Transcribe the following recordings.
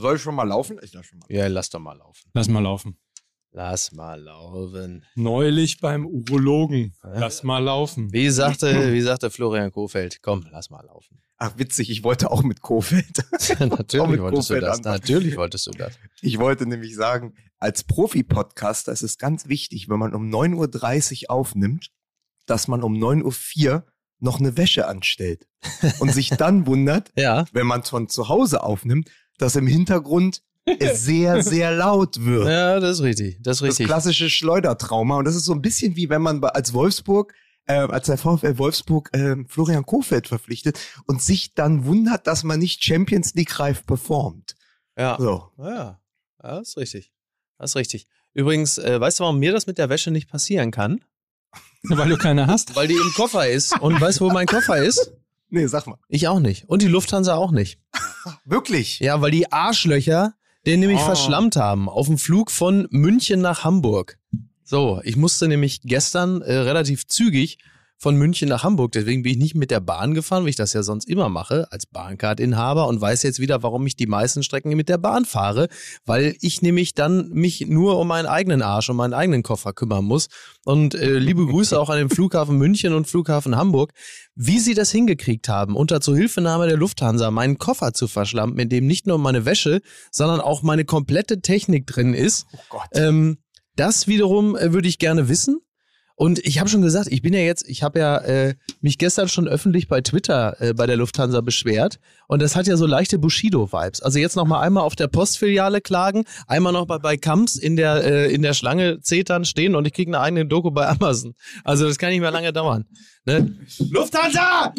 Soll ich schon mal laufen? Ich lass schon mal. Ja, lass doch mal laufen. Lass mal laufen. Lass mal laufen. Neulich beim Urologen. Lass mal laufen. Wie sagte, wie sagte Florian Kohfeldt, komm, lass mal laufen. Ach, witzig, ich wollte auch mit Kofeld. Natürlich mit wolltest du Kohfeldt das. anfangen. Natürlich wolltest du das. Ich wollte nämlich sagen, als Profi-Podcaster ist es ganz wichtig, wenn man um 9.30 Uhr aufnimmt, dass man um 9.04 Uhr noch eine Wäsche anstellt. Und sich dann wundert, Ja. wenn man von zu Hause aufnimmt, dass im Hintergrund es sehr, sehr laut wird. Ja, das ist richtig. Das ist Das richtig. klassische Schleudertrauma. Und das ist so ein bisschen wie wenn man als Wolfsburg, äh, als der VfL Wolfsburg äh, Florian Kofeld verpflichtet und sich dann wundert, dass man nicht Champions League reif performt. Ja. So. Ja, ja, das ist richtig. Das ist richtig. Übrigens, äh, weißt du, warum mir das mit der Wäsche nicht passieren kann? Weil du keine hast. Weil die im Koffer ist. Und weißt du, wo mein Koffer ist? Nee, sag mal. Ich auch nicht. Und die Lufthansa auch nicht. Wirklich? Ja, weil die Arschlöcher den nämlich Oh. verschlammt haben auf dem Flug von München nach Hamburg. So, ich musste nämlich gestern äh, relativ zügig von München nach Hamburg. Deswegen bin ich nicht mit der Bahn gefahren, wie ich das ja sonst immer mache, als Bahncard-Inhaber und weiß jetzt wieder, warum ich die meisten Strecken mit der Bahn fahre, weil ich nämlich dann mich nur um meinen eigenen Arsch, um meinen eigenen Koffer kümmern muss. Und äh, liebe Grüße auch an den Flughafen München und Flughafen Hamburg, wie sie das hingekriegt haben, unter Zuhilfenahme der Lufthansa meinen Koffer zu verschlampen, in dem nicht nur meine Wäsche, sondern auch meine komplette Technik drin ist. Oh Gott. Ähm, das wiederum äh, würde ich gerne wissen. Und ich habe schon gesagt, ich bin ja jetzt, ich habe ja äh, mich gestern schon öffentlich bei Twitter äh, bei der Lufthansa beschwert. Und das hat ja so leichte Bushido-Vibes. Also jetzt noch mal einmal auf der Postfiliale klagen, einmal noch bei, bei Kamps in der, äh, in der Schlange zetern stehen und ich kriege eine eigene Doku bei Amazon. Also das kann nicht mehr lange dauern. Ne? Lufthansa!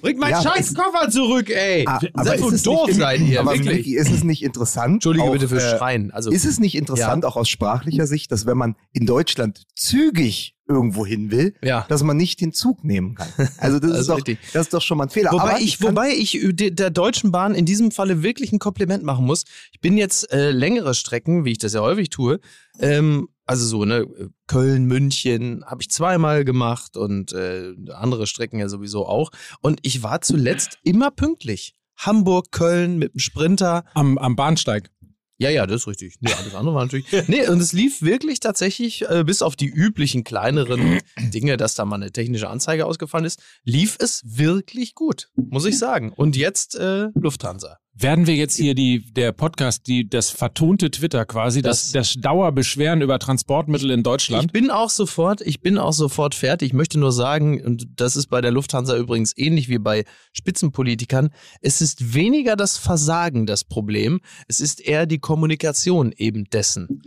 Bringt meinen Ja, scheiß Koffer zurück, ey! Ah, Seid so doof nicht, seid ihr, aber wirklich. Vicky, ist es nicht interessant? Entschuldige auch, bitte fürs äh, Schreien. Also, Ist es nicht interessant, Ja. auch aus sprachlicher Sicht, dass wenn man in Deutschland zügig irgendwo hin will, ja. dass man nicht den Zug nehmen kann? Also das, Das ist, ist doch, das ist doch schon mal ein Fehler. Wobei Aber ich, kann- wobei ich de- der Deutschen Bahn in diesem Falle wirklich ein Kompliment machen muss. Ich bin jetzt äh, längere Strecken, wie ich das ja häufig tue, ähm, also so, ne, Köln, München habe ich zweimal gemacht und äh, andere Strecken ja sowieso auch. Und ich war zuletzt immer pünktlich. Hamburg, Köln mit dem Sprinter. Am, am Bahnsteig. Ja, ja, das ist richtig. Nee, alles andere war natürlich. Nee, und es lief wirklich tatsächlich, äh, bis auf die üblichen kleineren Dinge, dass da mal eine technische Anzeige ausgefallen ist, lief es wirklich gut, muss ich sagen. Und jetzt äh, Lufthansa. Werden wir jetzt hier die, der Podcast, die, das vertonte Twitter quasi, das, das Dauerbeschweren über Transportmittel in Ich Deutschland? bin auch sofort, ich bin auch sofort fertig. Ich möchte nur sagen, und das ist bei der Lufthansa übrigens ähnlich wie bei Spitzenpolitikern, es ist weniger das Versagen das Problem, es ist eher die Kommunikation eben dessen.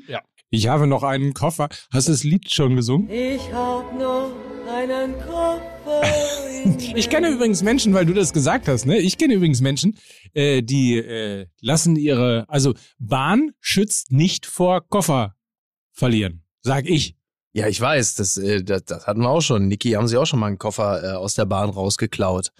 Ich habe noch einen Koffer. Hast du das Lied schon gesungen? Ich hab noch einen Koffer. Ich kenne übrigens Menschen, weil du das gesagt hast, ne? Ich kenne übrigens Menschen, äh, die äh, lassen ihre, also Bahn schützt nicht vor Koffer verlieren, sag ich. Ja, ich weiß, das, äh, das, das hatten wir auch schon. Niki, haben sie auch schon mal einen Koffer äh, aus der Bahn rausgeklaut.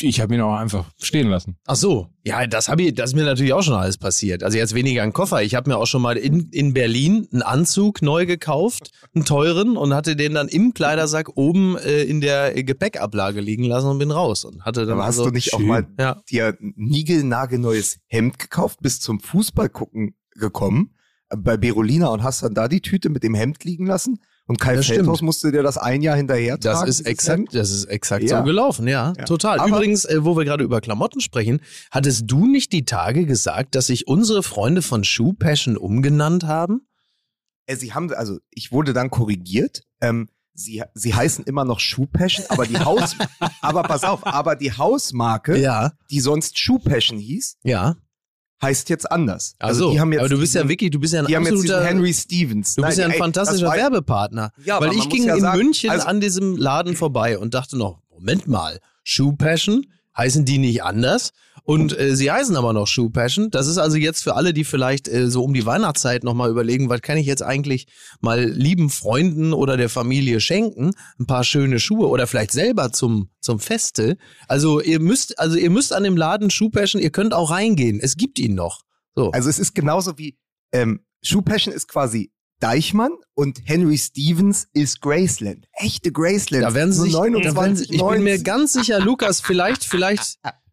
Ich habe ihn auch einfach stehen lassen. Ach so, ja, das habe ich, das ist mir natürlich auch schon alles passiert. Also jetzt weniger ein Koffer. Ich habe mir auch schon mal in, in Berlin einen Anzug neu gekauft, einen teuren, und hatte den dann im Kleidersack oben äh, in der Gepäckablage liegen lassen und bin raus und hatte dann aber hast also, du nicht auch schön. mal ja, dir ein niegelnagelneues Hemd gekauft, bist zum Fußball gucken gekommen äh, bei Berolina und hast dann da die Tüte mit dem Hemd liegen lassen und Kai Das Feldhaus stimmt. musste dir das ein Jahr hinterher das tragen. ist dieses exakt, das ist exakt Ja. so gelaufen, ja, Ja. total. Aber- Übrigens, äh, wo wir gerade über Klamotten sprechen, hattest du nicht die Tage gesagt, dass sich unsere Freunde von Shoe Passion umgenannt haben? Äh, Sie haben, also ich wurde dann korrigiert. Ähm, sie, sie heißen immer noch Shoe Passion, aber die Haus, aber pass auf, aber die Hausmarke, Ja, die sonst Shoe Passion hieß, ja. Heißt jetzt anders. Also, die haben jetzt aber du bist ja wirklich, du bist ja ein Die absoluter, Henry Stevens. du bist ja ein ey, fantastischer Werbepartner. Ja, Weil ich ging ja in sagen, München also- an diesem Laden vorbei und dachte noch, Moment mal, Shoe Passion? Heißen die nicht anders? Und äh, sie heißen aber noch Shoe Passion. Das ist also jetzt für alle, die vielleicht äh, so um die Weihnachtszeit nochmal überlegen, was kann ich jetzt eigentlich mal lieben Freunden oder der Familie schenken? Ein paar schöne Schuhe oder vielleicht selber zum, zum Feste. Also ihr müsst, also ihr müsst an dem Laden Shoe Passion, ihr könnt auch reingehen. Es gibt ihn noch. So. Also es ist genauso wie ähm, Passion ist quasi Deichmann und Henry Stevens ist Graceland. Echte Graceland. Da werden sie sich, Nur da werden sie, ich bin mir 29,90. ganz sicher, Lukas, vielleicht, vielleicht,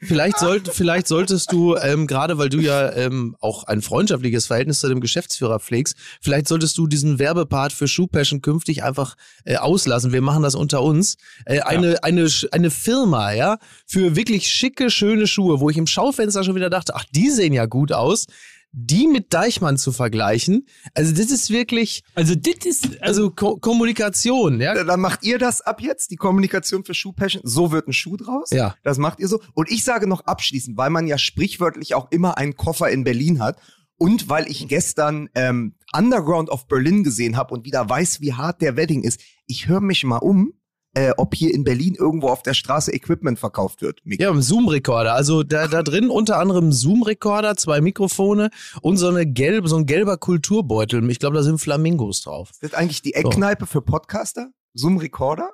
Vielleicht, sollt, vielleicht solltest du, ähm, gerade weil du ja ähm, auch ein freundschaftliches Verhältnis zu dem Geschäftsführer pflegst, vielleicht solltest du diesen Werbepart für Shoe Passion künftig einfach äh, auslassen. Wir machen das unter uns. Äh, eine, eine, Sch- eine Firma, ja, für wirklich schicke, schöne Schuhe, wo ich im Schaufenster schon wieder dachte, ach, die sehen ja gut aus. Die mit Deichmann zu vergleichen, also das ist wirklich, Also, das ist, also Ko Kommunikation, ja. Dann macht ihr das ab jetzt, die Kommunikation für Shoe Passion. So wird ein Schuh draus. Ja. Das macht ihr so. Und ich sage noch abschließend, weil man ja sprichwörtlich auch immer einen Koffer in Berlin hat und weil ich gestern ähm, Underground of Berlin gesehen habe und wieder weiß, wie hart der Wedding ist. Ich höre mich mal um, äh, ob hier in Berlin irgendwo auf der Straße Equipment verkauft wird. Mik- Ja, ein Zoom-Rekorder. Also da, da drin unter anderem Zoom-Rekorder, zwei Mikrofone und so eine gelbe, so ein gelber Kulturbeutel. Ich glaube, da sind Flamingos drauf. Ist das eigentlich die Eckkneipe für Podcaster? Zoom Recorder?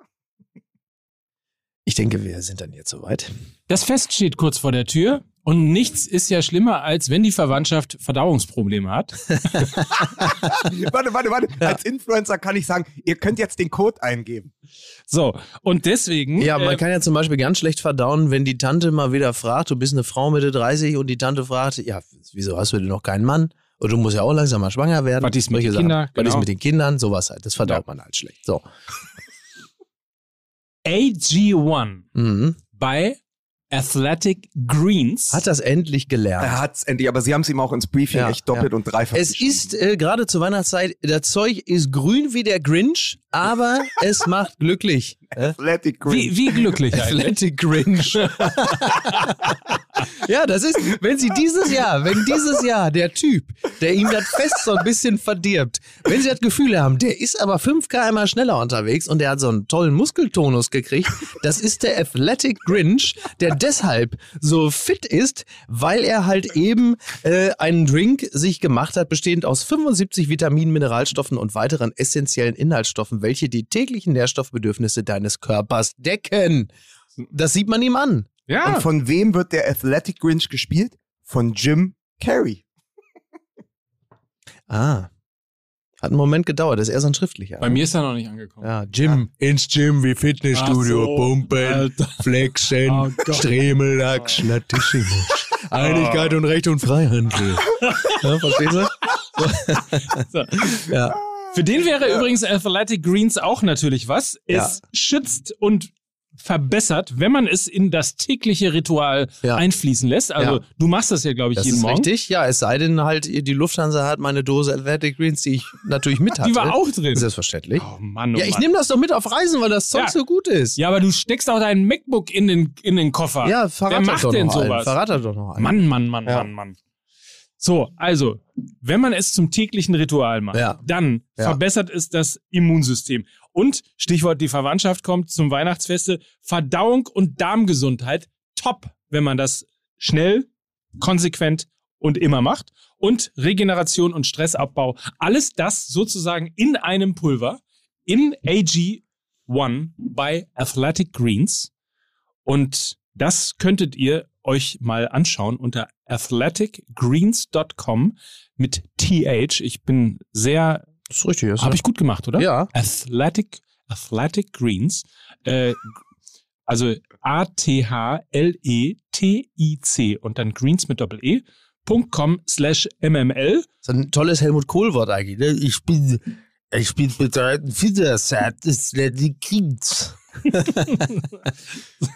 Ich denke, wir sind dann jetzt soweit. das Fest steht kurz vor der Tür. Und nichts ist ja schlimmer, als wenn die Verwandtschaft Verdauungsprobleme hat. warte, warte, warte. Als Influencer kann ich sagen, ihr könnt jetzt den Code eingeben. So, und deswegen. Ja, man äh, kann ja zum Beispiel ganz schlecht verdauen, wenn die Tante mal wieder fragt, du bist eine Frau Mitte 30 und die Tante fragt, ja, wieso hast du denn noch keinen Mann? Und du musst ja auch langsam mal schwanger werden. Was ist mit den. Kindern? Was ist Genau. mit den Kindern? Sowas halt. Das verdaut Ja. man halt schlecht. So. AG1 Mhm. bei Athletic Greens. Hat das endlich gelernt. Er hat's endlich, aber sie haben es ihm auch ins Briefing Ja, echt doppelt ja. und dreifach Es ist äh, gerade zur Weihnachtszeit, das Zeug ist grün wie der Grinch, aber es macht glücklich. Athletic Green. wie, wie glücklich eigentlich. Athletic Grinch. ja, das ist, wenn Sie dieses Jahr, wenn dieses Jahr der Typ, der ihm das Fest so ein bisschen verdirbt, wenn Sie das Gefühl haben, der ist aber 5 km schneller unterwegs und der hat so einen tollen Muskeltonus gekriegt, das ist der Athletic Grinch, der deshalb so fit ist, weil er halt eben äh, einen Drink sich gemacht hat, bestehend aus 75 Vitaminen, Mineralstoffen und weiteren essentiellen Inhaltsstoffen, welche die täglichen Nährstoffbedürfnisse deines Körpers decken. Das sieht man ihm an. Ja, Und von wem wird der Athletic Grinch gespielt? Von Jim Carrey. Ah. Hat einen Moment gedauert, das ist eher so ein schriftlicher. bei mir ist er noch nicht angekommen. Ja, Gym, ins Gym wie Fitnessstudio, so, pumpen, Alter. flexen, Oh. Stremelachs, Latissimus. Einigkeit und Recht und Freihandel. ja, verstehst du? So. Ja. Für den wäre übrigens Athletic Greens auch natürlich was. Es Ja. schützt und verbessert, wenn man es in das tägliche Ritual Ja. einfließen lässt. Also Ja. du machst das ja, glaube ich, Das jeden ist Morgen. richtig. Ja, es sei denn halt, die Lufthansa hat meine Dose Athletic Greens, die ich natürlich mit hatte. Die war auch drin. Selbstverständlich. Oh Mann, oh ja, ich nehme das doch mit auf Reisen, weil das Zeug Ja. so gut ist. Ja, aber du steckst auch dein MacBook in den, in den Koffer. Ja, Wer verrat macht doch denn noch einen. sowas? Verrat doch noch einen. Mann, Mann, Mann, Ja. Mann, Mann. So, also, wenn man es zum täglichen Ritual macht, Ja. dann Ja. verbessert es das Immunsystem. Und, Stichwort die Verwandtschaft kommt zum Weihnachtsfeste, Verdauung und Darmgesundheit, top, wenn man das schnell, konsequent und immer macht. Und Regeneration und Stressabbau, alles das sozusagen in einem Pulver, in AG1 bei Athletic Greens. Und das könntet ihr euch mal anschauen unter athleticgreens.com mit TH. Ich bin sehr, Das ist richtig. Habe ich gut gemacht, oder? Ja. Athletic, Athletic Greens. Äh, also A-T-H-L-E-T-I-C und dann Greens mit Doppel-E. .com slash MML. Das ist ein tolles Helmut Kohl-Wort eigentlich. Ne? Ich bin, ich bin bedeutend fitter, es die Kind.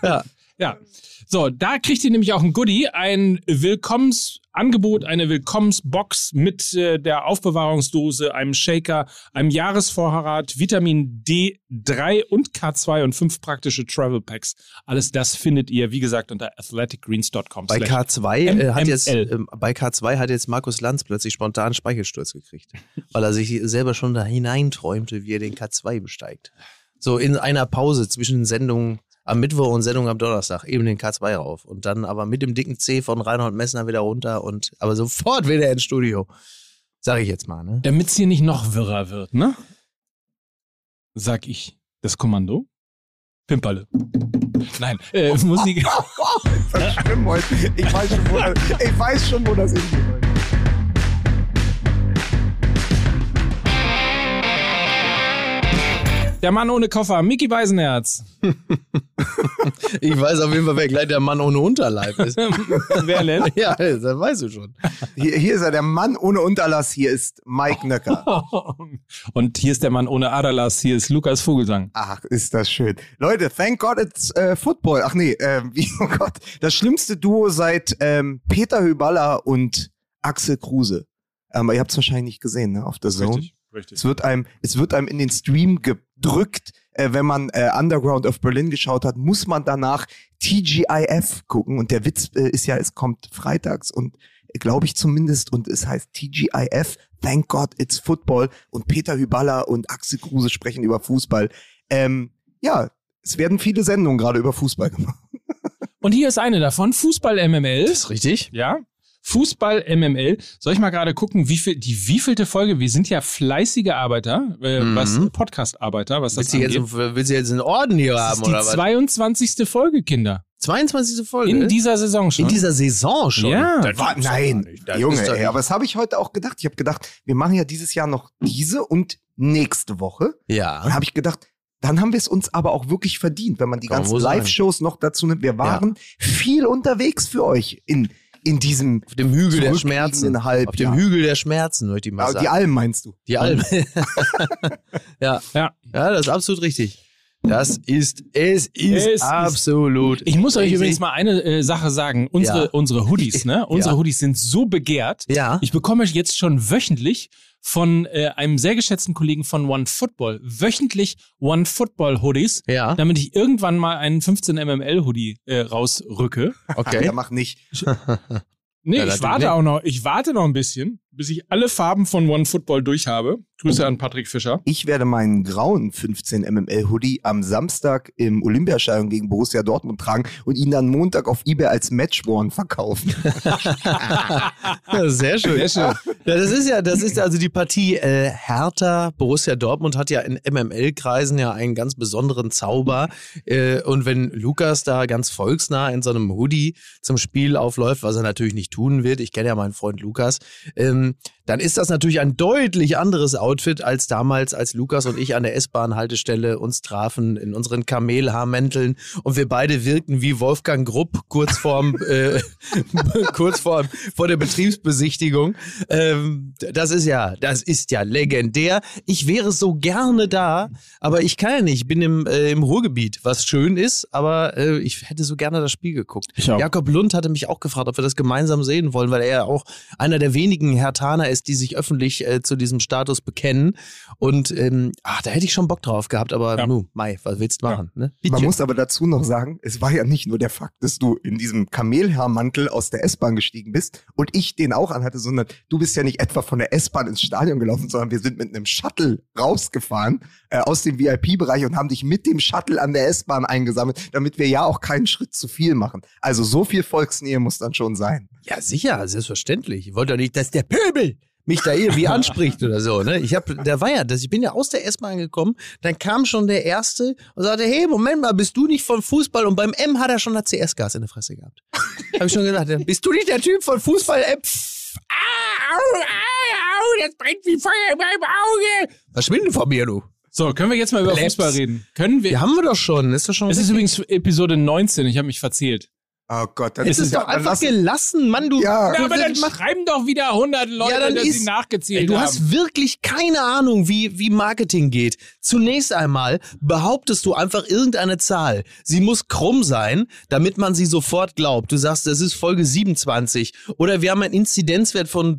ja. Ja. So, da kriegt ihr nämlich auch ein Goodie, ein Willkommensangebot, eine Willkommensbox mit äh, der Aufbewahrungsdose, einem Shaker, einem Jahresvorrat, Vitamin D3 und K2 und fünf praktische Travel Packs. Alles das findet ihr, wie gesagt, unter athleticgreens.com. Bei K2 äh, hat jetzt ähm, bei K2 hat jetzt Markus Lanz plötzlich spontan Speichelsturz gekriegt, weil er sich selber schon da hineinträumte, wie er den K2 besteigt. So in einer Pause zwischen Sendungen am Mittwoch und Sendung am Donnerstag eben den K2 rauf und dann aber mit dem dicken C von Reinhold Messner wieder runter und aber sofort wieder ins Studio. Sag ich jetzt mal, ne? Damit es hier nicht noch wirrer wird, ne? Sag ich das Kommando. Pimperle. Nein, äh, Musik. Das ist schlimm heute. Ich weiß schon, wo das, ich weiß schon, wo das hingeht. Der Mann ohne Koffer, Mickey Beisenherz. Ich weiß auf jeden Fall, wer gleich der Mann ohne Unterleib ist. Wer denn? ja, das weißt du schon. Hier, hier ist er, der Mann ohne Unterlass. Hier ist Mike Nöcker. Und hier ist der Mann ohne Aderlass, hier ist Lukas Vogelsang. Ach, ist das schön. Leute, thank God it's äh, Football. Ach nee, ähm, wie, oh Gott. Das schlimmste Duo seit ähm, Peter Hyballa und Axel Kruse. Ähm, ihr habt es wahrscheinlich nicht gesehen, ne, auf der Zone. richtig. Es wird einem, es wird einem in den Stream gedrückt, äh, wenn man äh, Underground of Berlin geschaut hat, muss man danach TGIF gucken. Und der Witz äh, ist ja, es kommt freitags und äh, glaube ich zumindest, und es heißt TGIF, Thank God It's Football. Und Peter Hyballa und Axel Kruse sprechen über Fußball. Ähm, ja, es werden viele Sendungen gerade über Fußball gemacht. Und hier ist eine davon, Fußball MML. ist richtig. Ja. Fußball MML. Soll ich mal gerade gucken, wie viel, die wievielte Folge? Wir sind ja fleißige Arbeiter, äh, Mhm. was Podcast-Arbeiter, was das Willst du, jetzt, angeht. willst du jetzt einen Orden hier Das haben ist die oder was? 22. Folge, Kinder. 22. Folge? In dieser Saison schon. In dieser Saison schon? Ja. Das War, nein. Das Junge, ey, aber das habe ich heute auch gedacht. Ich habe gedacht, wir machen ja dieses Jahr noch diese und nächste Woche. Und Ja. habe ich gedacht, dann haben wir es uns aber auch wirklich verdient, wenn man die Kann ganzen. Live-Shows noch dazu nimmt. Wir waren viel unterwegs für euch in, in diesem Auf dem Hügel der Schmerzen. Halbjahr. Auf dem Hügel der Schmerzen, möchte ich mal sagen. die Alm meinst du? Die Alm. ja. Ja. Ja, das ist absolut richtig. Das ist, es ist Es ist- absolut. Ich muss euch übrigens mal eine äh, Sache sagen. Unsere, Ja. unsere Hoodies, ne? Unsere Ja. Hoodies sind so begehrt. Ja. Ich bekomme jetzt schon wöchentlich von äh, einem sehr geschätzten Kollegen von One Football wöchentlich One Football Hoodies, Ja. damit ich irgendwann mal einen 15 mml Hoodie äh, rausrücke. Okay. Ja, mach nicht. Nee, Ja, ich warte nicht. auch noch. Ich warte noch ein bisschen, bis ich alle Farben von One Football durch habe. Grüße an Patrick Fischer. Ich werde meinen grauen 15 mml Hoodie am Samstag im Olympiastadion gegen Borussia Dortmund tragen und ihn dann Montag auf eBay als Matchworn verkaufen. Sehr schön. Sehr schön. Ja, das ist ja, das ist also die Partie äh, Hertha. Borussia Dortmund hat ja in MML-Kreisen ja einen ganz besonderen Zauber. Äh, und wenn Lukas da ganz volksnah in so einem Hoodie zum Spiel aufläuft, was er natürlich nicht tun wird, ich kenne ja meinen Freund Lukas, ähm, dann ist das natürlich ein deutlich anderes Outfit als damals, als Lukas und ich an der S-Bahn-Haltestelle uns trafen in unseren Kamelhaarmänteln und wir beide wirkten wie Wolfgang Grupp kurz vorm, äh, kurz vor, vor der Betriebsbesichtigung. Ähm, das ist ja, das ist ja legendär. Ich wäre so gerne da, aber ich kann ja nicht. Ich bin im, äh, im Ruhrgebiet, was schön ist, aber äh, ich hätte so gerne das Spiel geguckt. Jakob Lund hatte mich auch gefragt, ob wir das gemeinsam sehen wollen, weil er ja auch einer der wenigen Hertaner ist, die sich öffentlich äh, zu diesem Status bekennen. Und ähm, ach, da hätte ich schon Bock drauf gehabt, aber Ja. nu, Mai, was willst du machen? Ne? Man muss aber dazu noch sagen, es war ja nicht nur der Fakt, dass du in diesem Kamelhaarmantel aus der S-Bahn gestiegen bist und ich den auch anhatte, sondern du bist ja nicht etwa von der S-Bahn ins Stadion gelaufen, sondern wir sind mit einem Shuttle rausgefahren äh, aus dem VIP-Bereich und haben dich mit dem Shuttle an der S-Bahn eingesammelt, damit wir ja auch keinen Schritt zu viel machen. Also so viel Volksnähe muss dann schon sein. Ja, sicher, selbstverständlich. Ich wollte doch nicht, dass der Pöbel mich da irgendwie anspricht oder so. Ne? Ich hab, da war ja, das, ich bin ja aus der S-Bahn gekommen, dann kam schon der Erste und sagte, hey, Moment mal, bist du nicht von Fußball? Und beim M hat er schon das CS-Gas in der Fresse gehabt. Hab ich schon gedacht, bist du nicht der Typ von Fußball? M? Pff, au, au, au, das brennt wie Feuer in meinem Auge. Verschwinde von mir, du. So, können wir jetzt mal über. Fußball reden? Können wir? Ja, haben wir doch schon. Ist doch schon es ist übrigens Episode 19, ich habe mich verzählt. Oh Gott, dann es ist ja- doch einfach lass- gelassen, Mann, du. Ja. Ja, aber dann schreiben doch wieder 100 Leute, Ja, dann dass ist- sie nachgezählt Ey, du haben. hast wirklich keine Ahnung, wie, wie Marketing geht. Zunächst einmal behauptest du einfach irgendeine Zahl. Sie muss krumm sein, damit man sie sofort glaubt. Du sagst, das ist Folge 27 oder wir haben einen Inzidenzwert von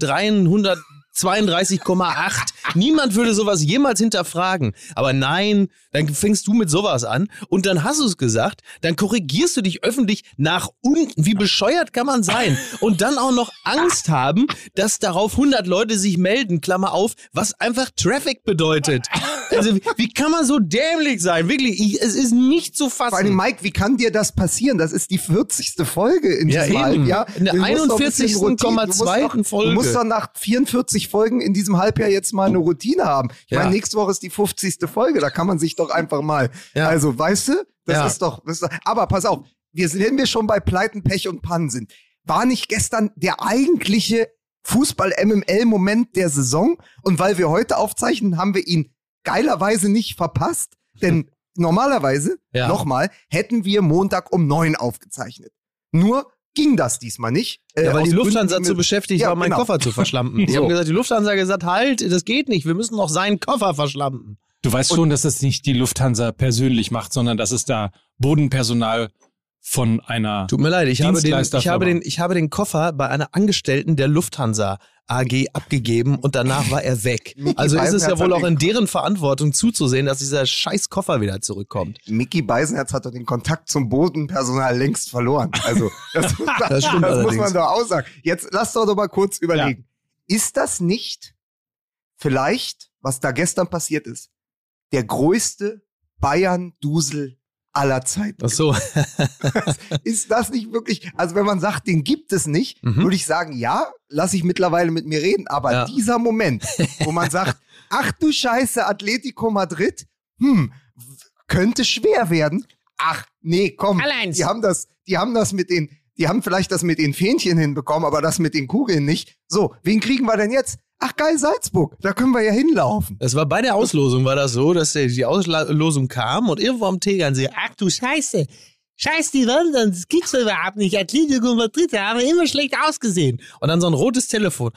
332,8. Niemand würde sowas jemals hinterfragen. Aber nein, dann fängst du mit sowas an und dann hast du es gesagt, dann korrigierst du dich öffentlich nach unten. Wie bescheuert kann man sein? Und dann auch noch Angst haben, dass darauf 100 Leute sich melden, Klammer auf, was einfach Traffic bedeutet. Also wie kann man so dämlich sein? Wirklich, ich, es ist nicht zu Vor allem, fassen. Mike, wie kann dir das passieren? Das ist die 40. Folge in Ja, diesem eben. Halbjahr. In der Du musst doch ein bisschen 41,2. rotieren. Du musst doch- Folge. Du musst doch nach 44 Folgen in diesem Halbjahr jetzt mal eine Routine haben. Ich Ja. meine, nächste Woche ist die 50. Folge. Da kann man sich doch einfach mal. Ja. Also, weißt du? Das Ja. ist doch. Das ist aber pass auf, wir, sind- wenn wir schon bei Pleiten, Pech und Pannen sind, war nicht gestern der eigentliche Fußball-MML-Moment der Saison? Und weil wir heute aufzeichnen, haben wir ihn geilerweise nicht verpasst. Denn normalerweise, Ja. nochmal, hätten wir Montag um neun aufgezeichnet. Nur ging das diesmal nicht. äh, Ja, weil die Lufthansa zu beschäftigt Ja, war, meinen genau. Koffer zu verschlampen. Die So. haben gesagt, die Lufthansa hat gesagt, halt, das geht nicht, wir müssen noch seinen Koffer verschlampen. Du weißt schon, dass das nicht die Lufthansa persönlich macht, sondern dass es da Bodenpersonal von einer. Tut mir leid, ich habe, den, ich, habe den, ich habe den Koffer bei einer Angestellten der Lufthansa AG abgegeben und danach war er weg. Also ist es ja wohl auch in deren Verantwortung zuzusehen, dass dieser scheiß Koffer wieder zurückkommt. Mickey Beisenherz hat doch den Kontakt zum Bodenpersonal längst verloren. Also, das, Das stimmt das muss man doch auch sagen. Jetzt lass doch doch mal kurz überlegen. Ist das nicht vielleicht, was da gestern passiert ist, der größte Bayern-Dusel aller Zeiten? Ach so. Ist das nicht wirklich, also wenn man sagt, den gibt es nicht, Mhm. würde ich sagen, ja, lass ich mittlerweile mit mir reden. Aber Ja. dieser Moment, wo man sagt, ach du Scheiße, Atletico Madrid, hm, könnte schwer werden. Ach, nee, komm. Karl-Heinz. Die haben das, die haben das mit den, die haben vielleicht das mit den Fähnchen hinbekommen, aber das mit den Kugeln nicht. So, wen kriegen wir denn jetzt? Ach geil, Salzburg, da können wir ja hinlaufen. Das war bei der Auslosung war das so, dass die Auslosung kam und irgendwo am Tegernsee, Ach du Scheiße. Scheiß die Wandern, das gibt's doch überhaupt nicht. Atletico Madrid, da haben wir immer schlecht ausgesehen. und dann so ein rotes Telefon.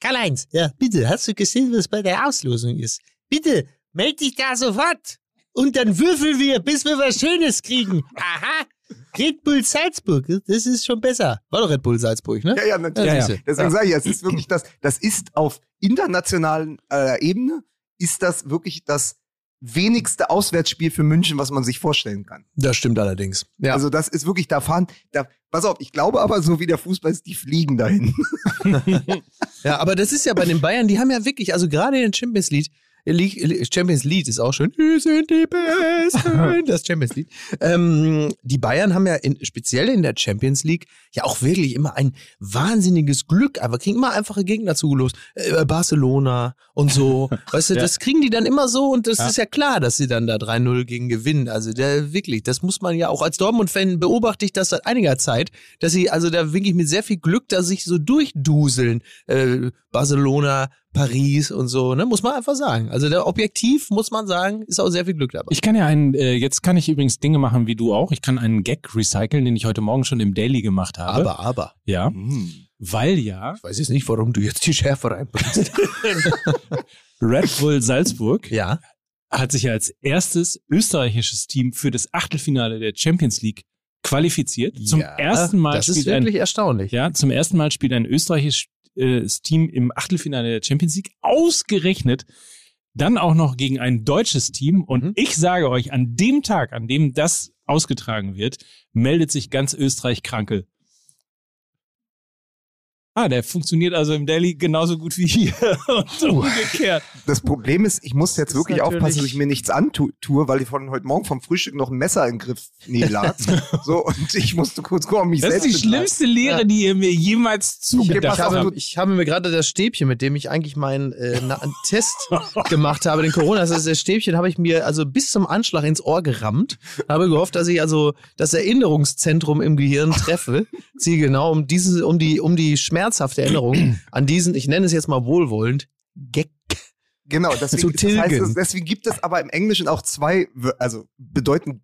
Karl-Heinz, ja, bitte, hast du gesehen, was bei der Auslosung ist? Bitte, meld dich da sofort. Und dann würfeln wir, bis wir was Schönes kriegen. Aha. Red Bull Salzburg, das ist schon besser. War doch Red Bull Salzburg, ne? Ja, ja, natürlich. Ja, ja. Deswegen Ja. sage ich, es ist wirklich das, das ist auf internationalen äh, Ebene, ist das wirklich das wenigste Auswärtsspiel für München, was man sich vorstellen kann. Das stimmt allerdings. Ja. Also das ist wirklich, da fahren, da, pass auf, ich glaube aber, so wie der Fußball ist, die fliegen dahin. Ja, aber das ist ja bei den Bayern, die haben ja wirklich, also gerade in der Champions League, League Champions League ist auch schön. Wir sind die Besten. Das Champions League. Ähm, die Bayern haben ja in, speziell in der Champions League ja auch wirklich immer ein wahnsinniges Glück, aber kriegen immer einfache Gegner zugelost. Äh, Barcelona und so. Weißt du, Ja. das kriegen die dann immer so und das Ja. ist ja klar, dass sie dann da 3-0 gegen gewinnen. Also der wirklich, das muss man ja auch als Dortmund-Fan beobachte ich das seit einiger Zeit, dass sie also da wirklich mit sehr viel Glück da sich so durchduseln. Äh, Barcelona, Paris und so, ne? Muss man einfach sagen. Also der objektiv muss man sagen, ist auch sehr viel Glück dabei. Ich kann ja einen, äh, jetzt kann ich übrigens Dinge machen wie du auch. Ich kann einen Gag recyceln, den ich heute Morgen schon im Daily gemacht habe. aber, aber. Ja, Hm. weil ja Ich weiß jetzt nicht, warum du jetzt die Schärfe reinbringst. Red Bull Salzburg ja. hat sich ja als erstes österreichisches Team für das Achtelfinale der Champions League qualifiziert. Zum ja, ersten Mal Das ist spielt ein, wirklich erstaunlich. ja, zum ersten Mal spielt ein österreichisches äh, Team im Achtelfinale der Champions League ausgerechnet dann auch noch gegen ein deutsches Team. Und Mhm. ich sage euch, an dem Tag, an dem das ausgetragen wird, meldet sich ganz Österreich Krankel. Ah, der funktioniert also im Daily genauso gut wie hier und umgekehrt. Das Problem ist, ich muss jetzt Das ist wirklich aufpassen, dass ich mir nichts antue, weil ich von heute Morgen vom Frühstück noch ein Messer im Griff nie lag. so, und ich musste kurz gucken, mich Das ist selbst die schlimmste Lehre, die ihr mir jemals Ich habt. habe, ich habe mir gerade das Stäbchen, mit dem ich eigentlich meinen äh, Test gemacht habe, den Corona, das, ist das Stäbchen habe ich mir also bis zum Anschlag ins Ohr gerammt. Habe gehofft, dass ich also das Erinnerungszentrum im Gehirn treffe. Ziehe genau um diese, um die, um die schmerzhafte Erinnerung an diesen, ich nenne es jetzt mal wohlwollend, Gag. Genau, Zu deswegen, das heißt, deswegen gibt es aber im Englischen auch zwei, also bedeuten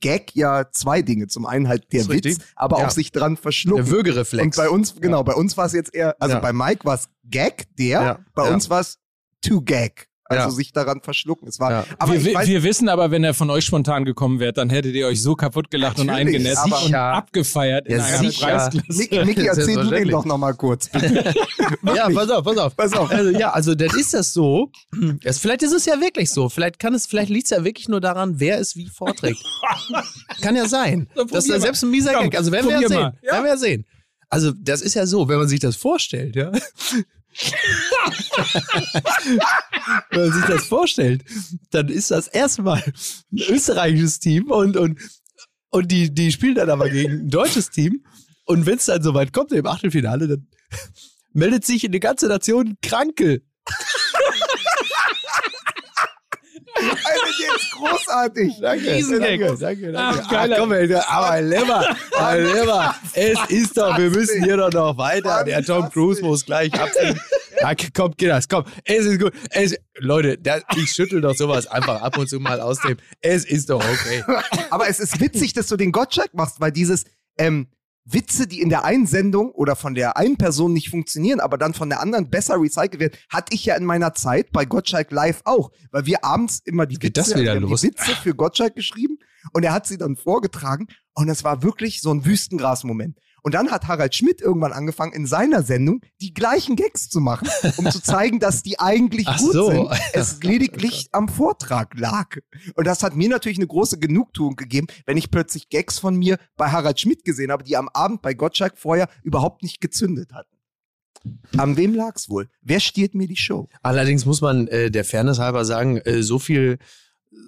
Gag ja zwei Dinge. Zum einen halt der Witz, richtig. aber Ja. auch sich dran Der verschlucken. Würgereflex. Und bei uns, genau, bei uns war es jetzt eher, also Ja. bei Mike war es Gag, der, Ja, bei ja. uns war es to Gag. Also Ja. sich daran verschlucken. Es war, Ja. aber wir, weiß, wir wissen aber, wenn er von euch spontan gekommen wäre, dann hättet ihr euch so kaputt gelacht und eingenässt aber- und abgefeiert in Ja, einer sicher. Preisklasse. Niki, Niki, erzähl du den doch nochmal kurz. Ja, pass auf, pass auf. Pass auf. Also, ja, also dann ist das so. Es, vielleicht ist es ja wirklich so. Vielleicht kann es, vielleicht liegt es ja wirklich nur daran, wer es wie vorträgt. kann ja sein. Dann Das ist ja selbst ein mieser Komm, Gag. Also werden wir ja sehen. Werden wir ja sehen. Also das ist ja so, wenn man sich das vorstellt, ja. Wenn man sich das vorstellt, dann ist das erstmal ein österreichisches Team und, und, und die, die spielen dann aber gegen ein deutsches Team. Und wenn es dann soweit kommt im Achtelfinale, dann meldet sich eine ganze Nation Krankel. Alter, der ist großartig. Danke. Riesengag. Danke, danke, danke. Ach, geiler- komm, ey, aber Lemmer, aber Lemmer, es ist doch, wir müssen hier doch noch weiter. Der Tom Cruise muss gleich abziehen. Ah, komm, Kinders, komm. Es ist gut. Es, Leute, das, ich schüttel doch sowas einfach ab und zu mal aus dem. Es ist doch okay. Aber es ist witzig, dass du den Gottschalk machst, weil dieses ähm, Witze, die in der einen Sendung oder von der einen Person nicht funktionieren, aber dann von der anderen besser recycelt werden, hatte ich ja in meiner Zeit bei Gottschalk Live auch, weil wir abends immer die Geht Witze, die Witze für Gottschalk geschrieben und er hat sie dann vorgetragen und es war wirklich so ein Wüstengras-Moment. Und dann hat Harald Schmidt irgendwann angefangen, in seiner Sendung die gleichen Gags zu machen, um zu zeigen, dass die eigentlich Ach gut so. sind. Es lediglich am Vortrag lag. Und das hat mir natürlich eine große Genugtuung gegeben, wenn ich plötzlich Gags von mir bei Harald Schmidt gesehen habe, die am Abend bei Gottschalk vorher überhaupt nicht gezündet hatten. An wem lag's wohl? Wer stiehlt mir die Show? Allerdings muss man äh, der Fairness halber sagen, äh, so viel,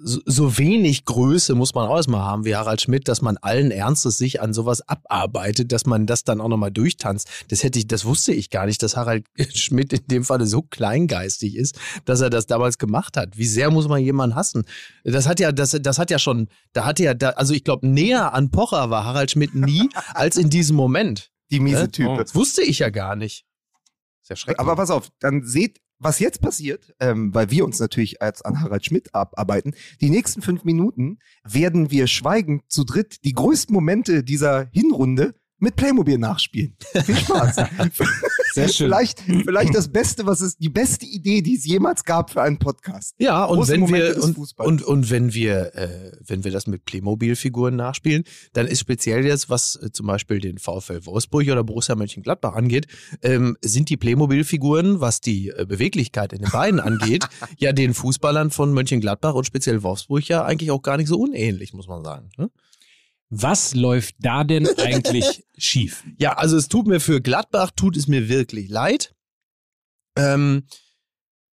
so, wenig Größe muss man auch erstmal haben wie Harald Schmidt, dass man allen Ernstes sich an sowas abarbeitet, dass man das dann auch nochmal durchtanzt. Das hätte ich, das wusste ich gar nicht, dass Harald Schmidt in dem Falle so kleingeistig ist, dass er das damals gemacht hat. Wie sehr muss man jemanden hassen? Das hat ja, das, das hat ja schon, da hatte ja, da, also ich glaube, näher an Pocher war Harald Schmidt nie als in diesem Moment. Die miese Hä? Type. Das wusste ich ja gar nicht. Sehr schrecklich. Aber pass auf, dann seht, was jetzt passiert, ähm, weil wir uns natürlich als an Harald Schmidt abarbeiten. Die nächsten fünf Minuten werden wir schweigend zu dritt die größten Momente dieser Hinrunde mit Playmobil nachspielen. Viel Spaß. Sehr schön. Vielleicht, vielleicht das Beste, was es, die beste Idee, die es jemals gab für einen Podcast. Ja, und Große wenn Momente wir und, und, und wenn wir äh, wenn wir das mit Playmobil-Figuren nachspielen, dann ist speziell jetzt, was äh, zum Beispiel den VfL Wolfsburg oder Borussia Mönchengladbach angeht, ähm, sind die Playmobil-Figuren, was die äh, Beweglichkeit in den Beinen angeht, ja den Fußballern von Mönchengladbach und speziell Wolfsburg ja eigentlich auch gar nicht so unähnlich, muss man sagen. Ne? Was läuft da denn eigentlich schief? Ja, also es tut mir für Gladbach, tut es mir wirklich leid, ähm,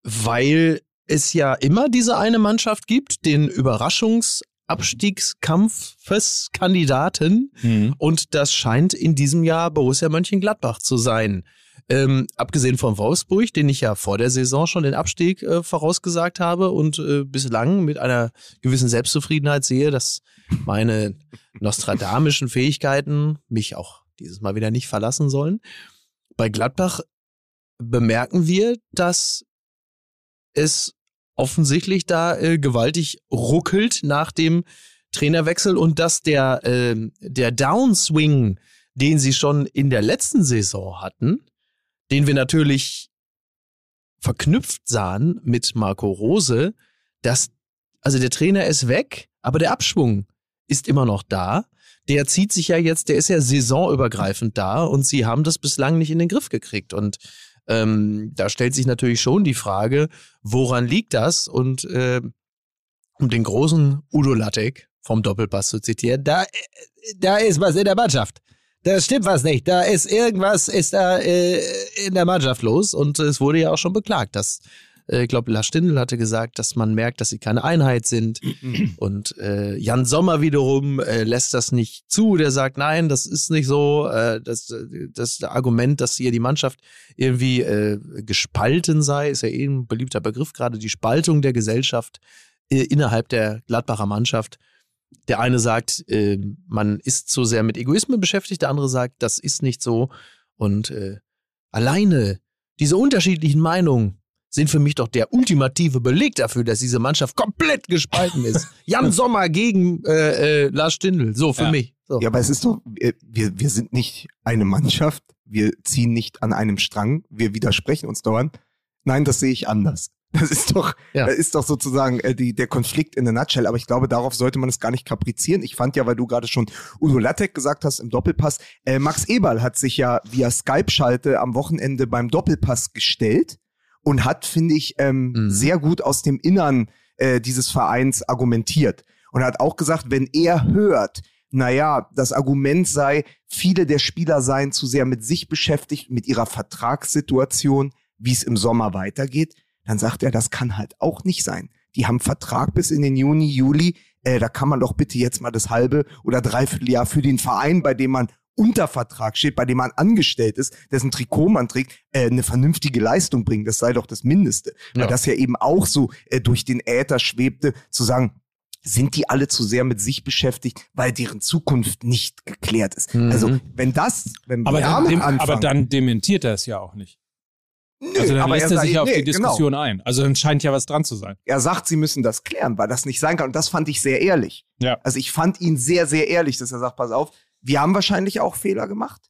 weil es ja immer diese eine Mannschaft gibt, den Überraschungsabstiegskampfeskandidaten Hm. und das scheint in diesem Jahr Borussia Mönchengladbach zu sein. Ähm, abgesehen von Wolfsburg, den ich ja vor der Saison schon den Abstieg äh, vorausgesagt habe und äh, bislang mit einer gewissen Selbstzufriedenheit sehe, dass meine nostradamischen Fähigkeiten mich auch dieses Mal wieder nicht verlassen sollen. Bei Gladbach bemerken wir, dass es offensichtlich da äh, gewaltig ruckelt nach dem Trainerwechsel und dass der, ähm, der Downswing, den sie schon in der letzten Saison hatten, den wir natürlich verknüpft sahen mit Marco Rose, dass, also der Trainer ist weg, aber der Abschwung ist immer noch da. Der zieht sich ja jetzt, der ist ja saisonübergreifend da und sie haben das bislang nicht in den Griff gekriegt. Und ähm, da stellt sich natürlich schon die Frage, woran liegt das? Und äh, um den großen Udo Lattek vom Doppelpass zu zitieren, da, da ist was in der Mannschaft. Da stimmt was nicht. Da ist irgendwas ist da äh, in der Mannschaft los. Und es wurde ja auch schon beklagt, dass äh, ich glaube, Lars Stindl hatte gesagt, dass man merkt, dass sie keine Einheit sind. Und äh, Jan Sommer wiederum äh, lässt das nicht zu. Der sagt, nein, das ist nicht so. Äh, das, das Argument, dass hier die Mannschaft irgendwie äh, gespalten sei, ist ja eh ein beliebter Begriff, gerade die Spaltung der Gesellschaft äh, innerhalb der Gladbacher Mannschaft. Der eine sagt, äh, man ist zu sehr mit Egoismen beschäftigt, der andere sagt, das ist nicht so. Und äh, alleine diese unterschiedlichen Meinungen sind für mich doch der ultimative Beleg dafür, dass diese Mannschaft komplett gespalten ist. Jan Sommer gegen äh, äh, Lars Stindl. So, für Ja. mich. So. Ja, aber es ist doch, wir, wir wir sind nicht eine Mannschaft, wir ziehen nicht an einem Strang, wir widersprechen uns dauernd. Nein, das sehe ich anders. Das ist doch, Ja. das ist doch sozusagen äh, die, der Konflikt in der Nutshell. Aber ich glaube, darauf sollte man es gar nicht kaprizieren. Ich fand ja, weil du gerade schon Udo Lattek gesagt hast im Doppelpass, äh, Max Eberl hat sich ja via Skype-Schalte am Wochenende beim Doppelpass gestellt und hat, finde ich, ähm, Mhm. sehr gut aus dem Innern äh, dieses Vereins argumentiert. Und er hat auch gesagt, wenn er hört, naja, das Argument sei, viele der Spieler seien zu sehr mit sich beschäftigt, mit ihrer Vertragssituation, wie es im Sommer weitergeht, dann sagt er, das kann halt auch nicht sein. Die haben Vertrag bis in den Juni, Juli, äh, da kann man doch bitte jetzt mal das halbe oder dreiviertel Jahr für den Verein, bei dem man unter Vertrag steht, bei dem man angestellt ist, dessen Trikot man trägt, äh, eine vernünftige Leistung bringen. Das sei doch das Mindeste. Ja. Weil das ja eben auch so äh, durch den Äther schwebte, zu sagen, sind die alle zu sehr mit sich beschäftigt, weil deren Zukunft nicht geklärt ist. Mhm. Also wenn das, wenn Aber, wir dann, damit dem, anfangen, aber dann dementiert er es ja auch nicht. Nö, Also dann lässt er sagt- sich ja auf nee, die Diskussion ein. Also dann scheint ja was dran zu sein. Genau. Er sagt, sie müssen das klären, weil das nicht sein kann. Und das fand ich sehr ehrlich. Ja. Also ich fand ihn sehr, sehr ehrlich, dass er sagt, pass auf, wir haben wahrscheinlich auch Fehler gemacht.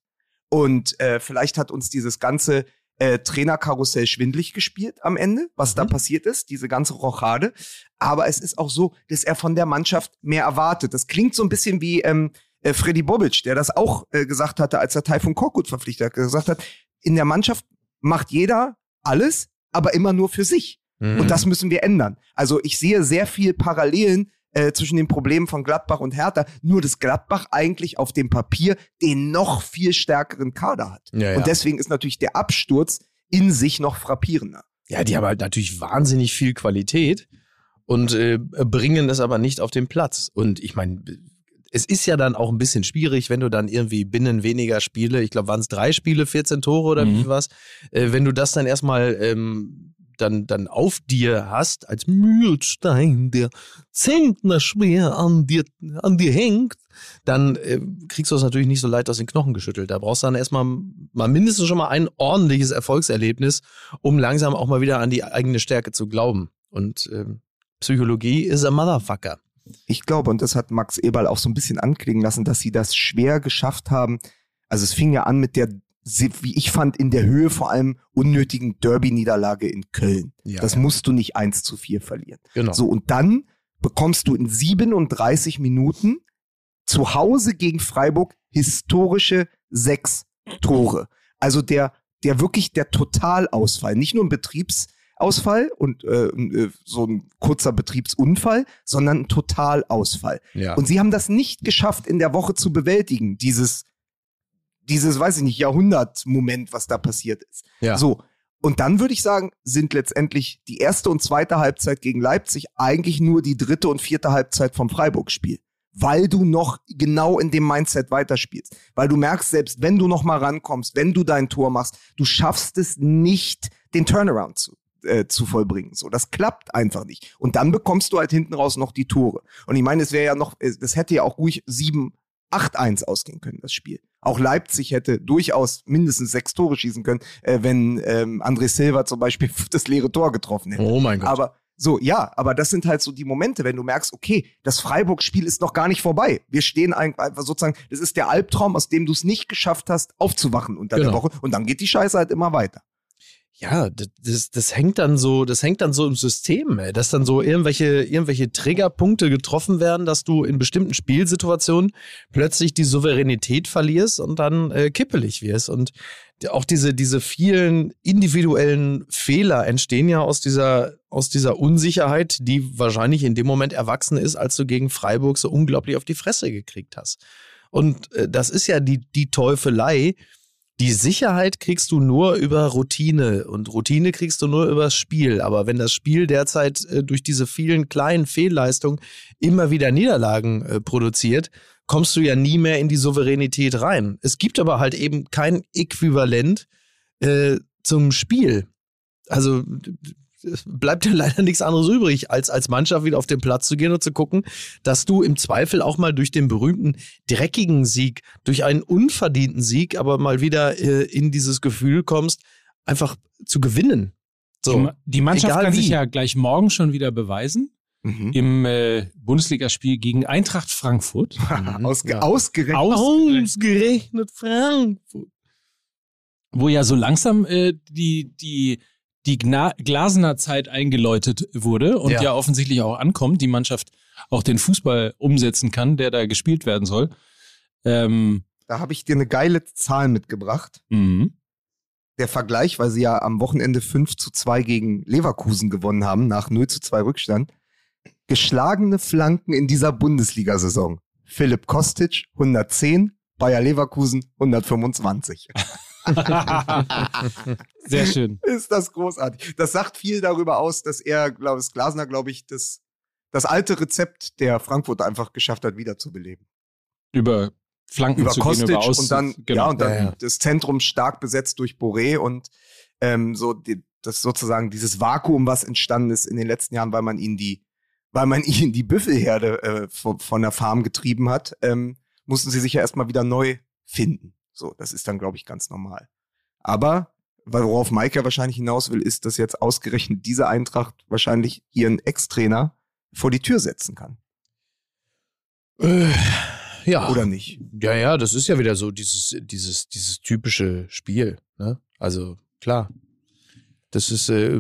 Und äh, vielleicht hat uns dieses ganze äh, Trainerkarussell schwindlig gespielt am Ende, was da passiert ist, diese ganze Rochade. Aber es ist auch so, dass er von der Mannschaft mehr erwartet. Das klingt so ein bisschen wie ähm, äh, Freddy Bobic, der das auch äh, gesagt hatte, als er Taifun Korkut verpflichtet hat, gesagt hat, in der Mannschaft macht jeder alles, aber immer nur für sich. Mhm. Und das müssen wir ändern. Also ich sehe sehr viel Parallelen äh, zwischen den Problemen von Gladbach und Hertha. Nur, dass Gladbach eigentlich auf dem Papier den noch viel stärkeren Kader hat. Ja, ja. Und deswegen ist natürlich der Absturz in sich noch frappierender. Ja, die haben halt natürlich wahnsinnig viel Qualität und äh, bringen es aber nicht auf den Platz. Und ich meine, es ist ja dann auch ein bisschen schwierig, wenn du dann irgendwie binnen weniger Spiele, ich glaube, waren es drei Spiele, 14 Tore oder Mhm. wie was, äh, wenn du das dann erstmal ähm, dann, dann auf dir hast, als Mühlstein, der Zentner schwer an dir, an dir hängt, dann äh, kriegst du es natürlich nicht so leicht aus den Knochen geschüttelt. Da brauchst du dann erstmal mal mindestens schon mal ein ordentliches Erfolgserlebnis, um langsam auch mal wieder an die eigene Stärke zu glauben. Und ähm, Psychologie is a motherfucker. Ich glaube, und das hat Max Eberl auch so ein bisschen anklingen lassen, dass sie das schwer geschafft haben. Also es fing ja an mit der, wie ich fand, in der Höhe vor allem unnötigen Derby-Niederlage in Köln. Ja, das ja. musst du nicht 1 zu 4 verlieren. Genau. So, und dann bekommst du in 37 Minuten zu Hause gegen Freiburg historische sechs Tore. Also der, der wirklich der Totalausfall, nicht nur ein Betriebsausfall und äh, äh, so ein kurzer Betriebsunfall, sondern ein Totalausfall. ja. Und sie haben das nicht geschafft, in der Woche zu bewältigen, dieses, dieses, weiß ich nicht, Jahrhundertmoment, was da passiert ist. ja. So. Und dann würde ich sagen, sind letztendlich die erste und zweite Halbzeit gegen Leipzig eigentlich nur die dritte und vierte Halbzeit vom Freiburg-Spiel. Weil du noch genau in dem Mindset weiterspielst. Weil du merkst, selbst wenn du noch mal rankommst, wenn du dein Tor machst, du schaffst es nicht, den Turnaround zu, äh, zu vollbringen. So, das klappt einfach nicht. Und dann bekommst du halt hinten raus noch die Tore. Und ich meine, es wäre ja noch, das hätte ja auch ruhig 7, 8-1 ausgehen können, das Spiel. Auch Leipzig hätte durchaus mindestens sechs Tore schießen können, äh, wenn ähm, André Silva zum Beispiel das leere Tor getroffen hätte. Oh mein Gott. Aber so, ja, aber das sind halt so die Momente, wenn du merkst, okay, das Freiburg-Spiel ist noch gar nicht vorbei. Wir stehen ein- einfach sozusagen, das ist der Albtraum, aus dem du es nicht geschafft hast, aufzuwachen unter der Genau. Woche. Und dann geht die Scheiße halt immer weiter. Ja, das, das, hängt dann so, das hängt dann so im System, ey, dass dann so irgendwelche, irgendwelche Triggerpunkte getroffen werden, dass du in bestimmten Spielsituationen plötzlich die Souveränität verlierst und dann äh, kippelig wirst. Und auch diese, diese vielen individuellen Fehler entstehen ja aus dieser, aus dieser Unsicherheit, die wahrscheinlich in dem Moment erwachsen ist, als du gegen Freiburg so unglaublich auf die Fresse gekriegt hast. Und äh, das ist ja die, die Teufelei, die Sicherheit kriegst du nur über Routine und Routine kriegst du nur übers Spiel. Aber wenn das Spiel derzeit äh, durch diese vielen kleinen Fehlleistungen immer wieder Niederlagen äh, produziert, kommst du ja nie mehr in die Souveränität rein. Es gibt aber halt eben kein Äquivalent äh, zum Spiel. Also bleibt dir leider nichts anderes übrig, als als Mannschaft wieder auf den Platz zu gehen und zu gucken, dass du im Zweifel auch mal durch den berühmten dreckigen Sieg, durch einen unverdienten Sieg, aber mal wieder äh, in dieses Gefühl kommst, einfach zu gewinnen. Die, So. Die Mannschaft kann wie. sich ja gleich morgen schon wieder beweisen Mhm. im äh, Bundesligaspiel gegen Eintracht Frankfurt. Ausge Ja. Ausgerechnet. Ausgerechnet Frankfurt. wo ja so langsam äh, die, die, die Gna Glasener Zeit eingeläutet wurde und Ja. ja. offensichtlich auch ankommt, die Mannschaft auch den Fußball umsetzen kann, der da gespielt werden soll. Ähm, Da habe ich dir eine geile Zahl mitgebracht. mhm. Der Vergleich, weil sie ja am Wochenende 5 zu 2 gegen Leverkusen gewonnen haben, nach 0 zu 2 Rückstand. Geschlagene Flanken in dieser Bundesliga-Saison. Philipp Kostic 110, Bayer Leverkusen 125. Sehr schön. Ist das großartig. Das sagt viel darüber aus, dass er, glaube ich, Glasner, glaube ich, das, das alte Rezept der Frankfurt einfach geschafft hat, wiederzubeleben. Über Flanken Über zu Kostic gehen, über Aus und dann, genau. ja, und dann Ja, ja. das Zentrum stark besetzt durch Boré und ähm, so die, das sozusagen dieses Vakuum, was entstanden ist in den letzten Jahren, weil man ihn die, weil man ihn die Büffelherde äh, von, von der Farm getrieben hat, ähm, mussten sie sich ja erstmal wieder neu finden. So, das ist dann, glaube ich, ganz normal. Aber worauf Mike ja wahrscheinlich hinaus will, ist, dass jetzt ausgerechnet diese Eintracht wahrscheinlich ihren Ex-Trainer vor die Tür setzen kann. Äh, ja. Oder nicht? Ja, ja, das ist ja wieder so dieses, dieses, dieses typische Spiel. Ne? Also klar. Das ist äh,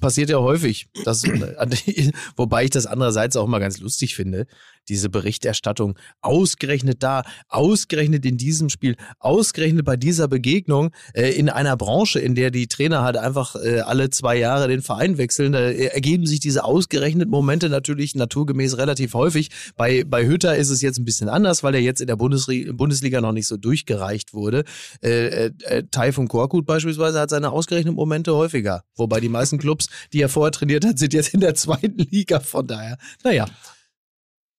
passiert ja häufig. Das, wobei ich das andererseits auch mal ganz lustig finde diese Berichterstattung ausgerechnet da, ausgerechnet in diesem Spiel, ausgerechnet bei dieser Begegnung äh, in einer Branche, in der die Trainer halt einfach äh, alle zwei Jahre den Verein wechseln, da äh, ergeben sich diese ausgerechnet Momente natürlich naturgemäß relativ häufig. Bei, bei Hütter ist es jetzt ein bisschen anders, weil er jetzt in der Bundesliga, Bundesliga noch nicht so durchgereicht wurde. Äh, äh, äh Taifun Korkut beispielsweise hat seine ausgerechneten Momente häufiger. Wobei die meisten Clubs, die er vorher trainiert hat, sind jetzt in der zweiten Liga. Von daher, naja.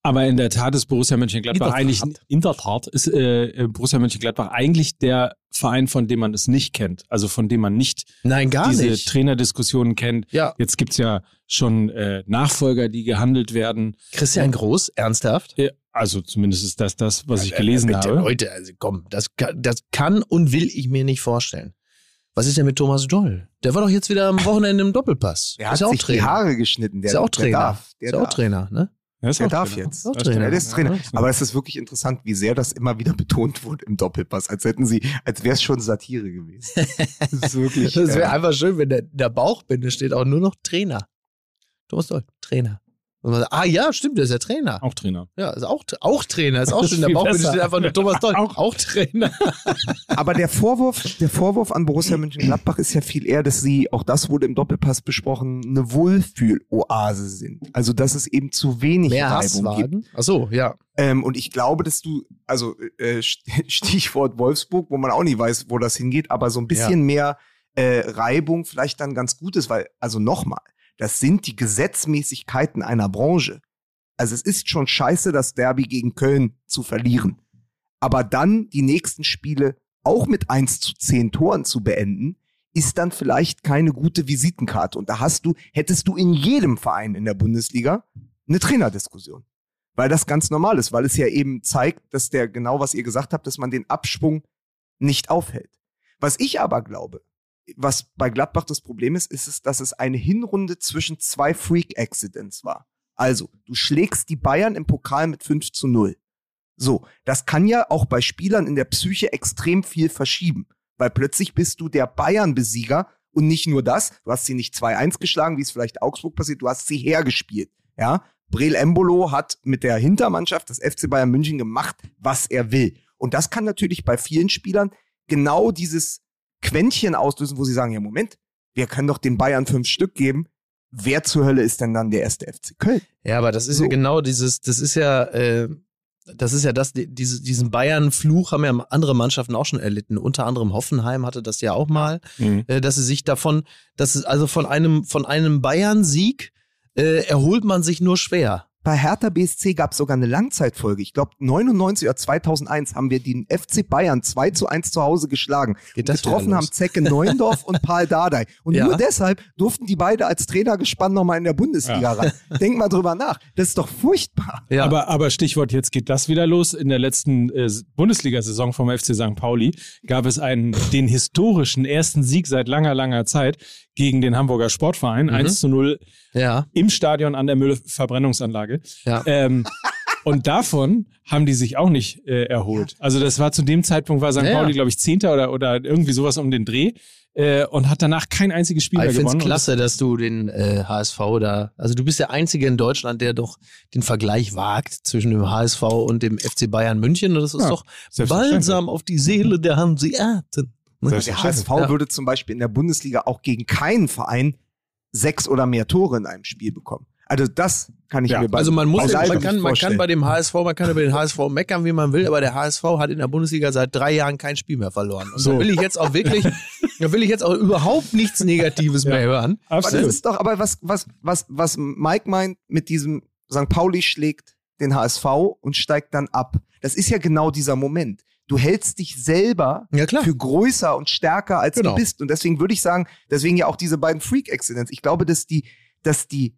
Aber in der Tat ist Borussia Mönchengladbach eigentlich, in der Tat ist äh, Borussia Mönchengladbach eigentlich der Verein, von dem man es nicht kennt. Also von dem man nicht Nein, gar diese nicht. Trainerdiskussionen kennt. Ja. Jetzt gibt's ja schon äh, Nachfolger, die gehandelt werden. Christian Groß, ernsthaft? Ja, also zumindest ist das das, was ich gelesen bitte, habe. Leute, also komm, das, kann- das kann und will ich mir nicht vorstellen. Was ist denn mit Thomas Doll? Der war doch jetzt wieder am Wochenende im Doppelpass. Der ist hat ja auch sich die Trainer. Haare geschnitten. Der, ist ja auch der Trainer. darf. Der ist ja auch darf. Trainer, ne? Der auch darf Trainer. jetzt. Trainer. ist Trainer. Ja, ist Aber es ist wirklich interessant, wie sehr das immer wieder betont wurde im Doppelpass, als hätten sie, als wäre es schon Satire gewesen. Das ist wirklich. Das wäre äh, einfach schön, wenn der, in der Bauchbinde steht auch nur noch Trainer. Thomas Doll, Trainer. Und man sagt, ah ja, stimmt, der ist ja Trainer. Auch Trainer. Ja, ist auch, auch Trainer, ist auch schön. Der besser. steht einfach nur Thomas Doll. Auch- auch Trainer. aber der Vorwurf, der Vorwurf an Borussia Mönchengladbach ist ja viel eher, dass sie, auch das wurde im Doppelpass besprochen, eine Wohlfühloase sind. Also, dass es eben zu wenig Mehr Reibung gibt. Hasswagen. Ach so, ja. Ähm, und ich glaube, dass du, also äh, Stichwort Wolfsburg, wo man auch nicht weiß, wo das hingeht, aber so ein bisschen mehr äh, Reibung vielleicht dann ganz gut ist, weil, also nochmal, das sind die Gesetzmäßigkeiten einer Branche. Also es ist schon scheiße, das Derby gegen Köln zu verlieren. Aber dann die nächsten Spiele auch mit 1 zu 10 Toren zu beenden, ist dann vielleicht keine gute Visitenkarte. Und da hast du, hättest du in jedem Verein in der Bundesliga eine Trainerdiskussion weil das ganz normal ist, weil es ja eben zeigt, dass der genau was ihr gesagt habt, dass man den Abschwung nicht aufhält. Was ich aber glaube, was bei Gladbach das Problem ist, ist es, dass es eine Hinrunde zwischen zwei Freak-Accidents war. Also, du schlägst die Bayern im Pokal mit 5 zu 0. So, das kann ja auch bei Spielern in der Psyche extrem viel verschieben, weil plötzlich bist du der Bayern-Besieger und nicht nur das, du hast sie nicht 2-1 geschlagen, wie es vielleicht Augsburg passiert, du hast sie hergespielt. Ja, Brel Embolo hat mit der Hintermannschaft des FC Bayern München gemacht, was er will. Und das kann natürlich bei vielen Spielern genau dieses Quäntchen auslösen, wo sie sagen, ja Moment, wir können doch den Bayern fünf Stück geben. Wer zur Hölle ist denn dann der erste FC Köln? Ja, aber das ist So. ja genau dieses, das ist ja, äh, das ist ja das, die- diese, diesen Bayern-Fluch haben ja andere Mannschaften auch schon erlitten. Unter anderem Hoffenheim hatte das ja auch mal, Mhm. äh, dass sie sich davon, dass es also von einem, von einem Bayern-Sieg äh, erholt man sich nur schwer. Bei Hertha BSC gab es sogar eine Langzeitfolge. Ich glaube, 99 oder 2001 haben wir den FC Bayern 2 zu 1 zu Hause geschlagen. Geht das Getroffen haben? Zecke Neuendorf und Paul Dardai. Und Ja. nur deshalb durften die beide als Trainer gespannt nochmal in der Bundesliga ran. Denk mal drüber nach. Das ist doch furchtbar. Ja. Aber, aber Stichwort, jetzt geht das wieder los. In der letzten äh, Bundesliga-Saison vom FC St. Pauli gab es einen, den historischen ersten Sieg seit langer, langer Zeit gegen den Hamburger Sportverein. Mhm. 1 zu 0 ja, im Stadion an der Müllverbrennungsanlage. ja. Ähm, und davon haben die sich auch nicht äh, erholt. Also das war zu dem Zeitpunkt, war St. Ja. Pauli, glaube ich, Zehnter oder, oder irgendwie sowas um den Dreh äh, und hat danach kein einziges Spiel mehr ich finde es gewonnen. klasse, dass du den äh, HSV da, also du bist der Einzige in Deutschland, der doch den Vergleich wagt zwischen dem HSV und dem FC Bayern München. Und das ist Ja, doch balsam auf die Seele der Hanseaten. Der HSV Ja. würde zum Beispiel in der Bundesliga auch gegen keinen Verein sechs oder mehr Tore in einem Spiel bekommen. Also das kann ich Ja, mir bei Also man muss, bei man kann, man kann bei dem HSV, man kann über den HSV meckern, wie man will, aber der HSV hat in der Bundesliga seit drei Jahren kein Spiel mehr verloren. Und So. da will ich jetzt auch wirklich, da will ich jetzt auch überhaupt nichts Negatives mehr hören. Aber das Absolut. ist doch, aber was, was, was, was Mike meint mit diesem St. Pauli schlägt den HSV und steigt dann ab. Das ist ja genau dieser Moment. Du hältst dich selber Ja, für größer und stärker als Genau. du bist. Und deswegen würde ich sagen, deswegen ja auch diese beiden Freak-Accidents. Ich glaube, dass die, dass die,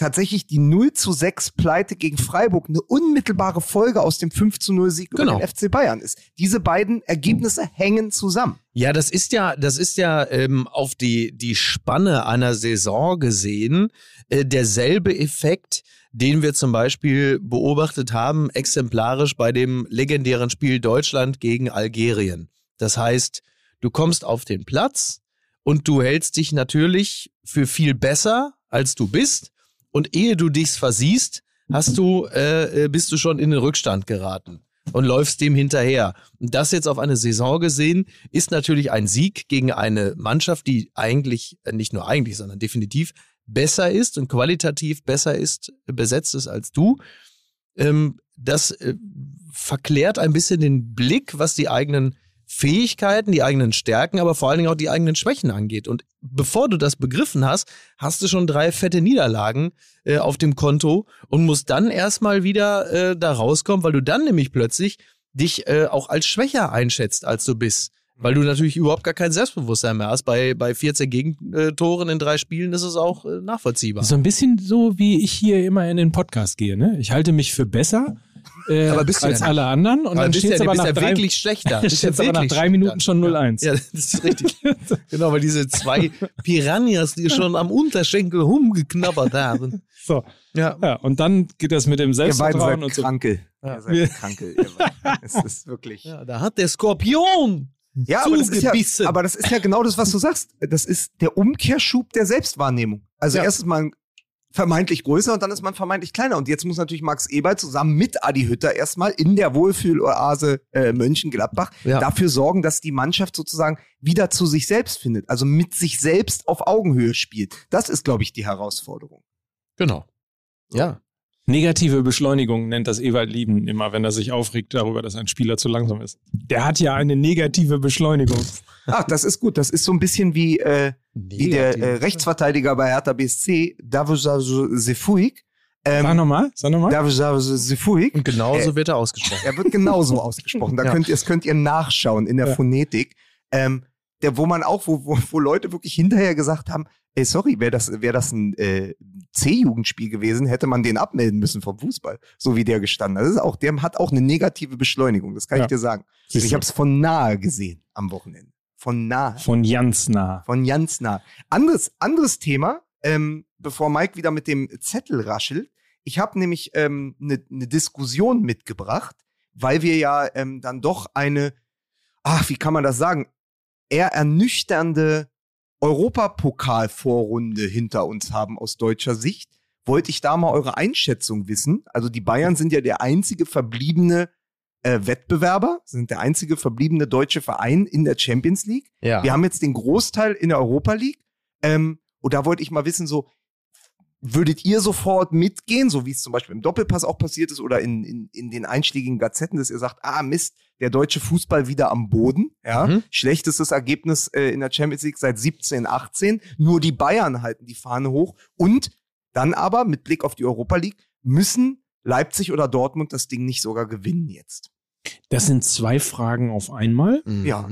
tatsächlich die 0 zu 6 Pleite gegen Freiburg eine unmittelbare Folge aus dem 5 zu 0 Sieg Genau. über den FC Bayern ist. Diese beiden Ergebnisse hängen zusammen. Ja, das ist ja, das ist ja ähm, auf die, die Spanne einer Saison gesehen äh, derselbe Effekt, den wir zum Beispiel beobachtet haben, exemplarisch bei dem legendären Spiel Deutschland gegen Algerien. Das heißt, du kommst auf den Platz und du hältst dich natürlich für viel besser, als du bist. Und ehe du dich versiehst, hast du, äh, äh, bist du schon in den Rückstand geraten und läufst dem hinterher. Und das jetzt auf eine Saison gesehen, ist natürlich ein Sieg gegen eine Mannschaft, die eigentlich, äh, nicht nur eigentlich, sondern definitiv besser ist und qualitativ besser ist, besetzt ist als du. Ähm, das äh, verklärt ein bisschen den Blick, was die eigenen Fähigkeiten, die eigenen Stärken, aber vor allen Dingen auch die eigenen Schwächen angeht. Und bevor du das begriffen hast, hast du schon drei fette Niederlagen äh, auf dem Konto und musst dann erstmal wieder äh, da rauskommen, weil du dann nämlich plötzlich dich äh, auch als schwächer einschätzt, als du bist. Weil du natürlich überhaupt gar kein Selbstbewusstsein mehr hast. Bei, bei 14 Gegentoren in drei Spielen ist es auch äh, nachvollziehbar. So ein bisschen so, wie ich hier immer in den Podcast gehe. Ne? Ich halte mich für besser äh, Aber bist du als ja alle anderen. Und aber dann bist steht ja, es du aber bist ja drei, wirklich schlechter. Bist steht's aber nach drei Minuten schon 0-1. Ja, das ist richtig. genau, weil diese zwei Piranhas, die schon am Unterschenkel rumgeknabbert haben. So. Ja. Ja, und dann geht das mit dem Selbstvertrauen seid und so. Krankel. Ja. Ihr seid beiden. es ist wirklich. ja, da hat der Skorpion Ja, aber das, ist ja, zugebissen. aber das ist ja genau das, was du sagst. Das ist der Umkehrschub der Selbstwahrnehmung. Also Ja. erst ist man vermeintlich größer und dann ist man vermeintlich kleiner. Und jetzt muss natürlich Max Eberl zusammen mit Adi Hütter erstmal in der Wohlfühloase äh, Mönchengladbach Ja. dafür sorgen, dass die Mannschaft sozusagen wieder zu sich selbst findet. Also mit sich selbst auf Augenhöhe spielt. Das ist, glaube ich, die Herausforderung. Genau. Ja. Negative Beschleunigung nennt das Ewald Lieben immer, wenn er sich aufregt darüber, dass ein Spieler zu langsam ist. Der hat ja eine negative Beschleunigung. Ah, das ist gut. Das ist so ein bisschen wie, äh, wie der äh, Rechtsverteidiger bei Hertha BSC, Davos Sefuig. Sag Ähm, nochmal, sag nochmal. Davos Sefuig. Und genauso Äh, wird er ausgesprochen. Er wird genauso ausgesprochen. Da Ja. könnt ihr, das könnt ihr nachschauen in der Ja. Phonetik. Ähm, der, wo man auch, wo, wo, wo Leute wirklich hinterher gesagt haben, ey, sorry, wäre das, wäre das ein äh, C-Jugendspiel gewesen, hätte man den abmelden müssen vom Fußball, so wie der gestanden hat. Das ist auch, der hat auch eine negative Beschleunigung, das kann Ja. ich dir sagen. Siehst Ich du. habe es von nahe gesehen am Wochenende. Von nahe. Von ganz nah. Von ganz nah. Anderes, anderes Thema, ähm, bevor Mike wieder mit dem Zettel raschelt. Ich habe nämlich eine ähm, ne- ne Diskussion mitgebracht, weil wir ja ähm, dann doch eine, ach, wie kann man das sagen, eher ernüchternde Europapokalvorrunde hinter uns haben aus deutscher Sicht. Wollte ich da mal eure Einschätzung wissen? Also die Bayern sind ja der einzige verbliebene äh, Wettbewerber, sind der einzige verbliebene deutsche Verein in der Champions League. Ja. Wir haben jetzt den Großteil in der Europa League. Ähm, und da wollte ich mal wissen, so, würdet ihr sofort mitgehen, so wie es zum Beispiel im Doppelpass auch passiert ist oder in, in, in den einschlägigen Gazetten, dass ihr sagt, ah Mist, der deutsche Fußball wieder am Boden, ja, Mhm. schlechtestes Ergebnis äh, in der Champions League seit 17, 18, nur die Bayern halten die Fahne hoch und dann aber mit Blick auf die Europa League müssen Leipzig oder Dortmund das Ding nicht sogar gewinnen jetzt. Das sind zwei Fragen auf einmal. Mhm. Ja.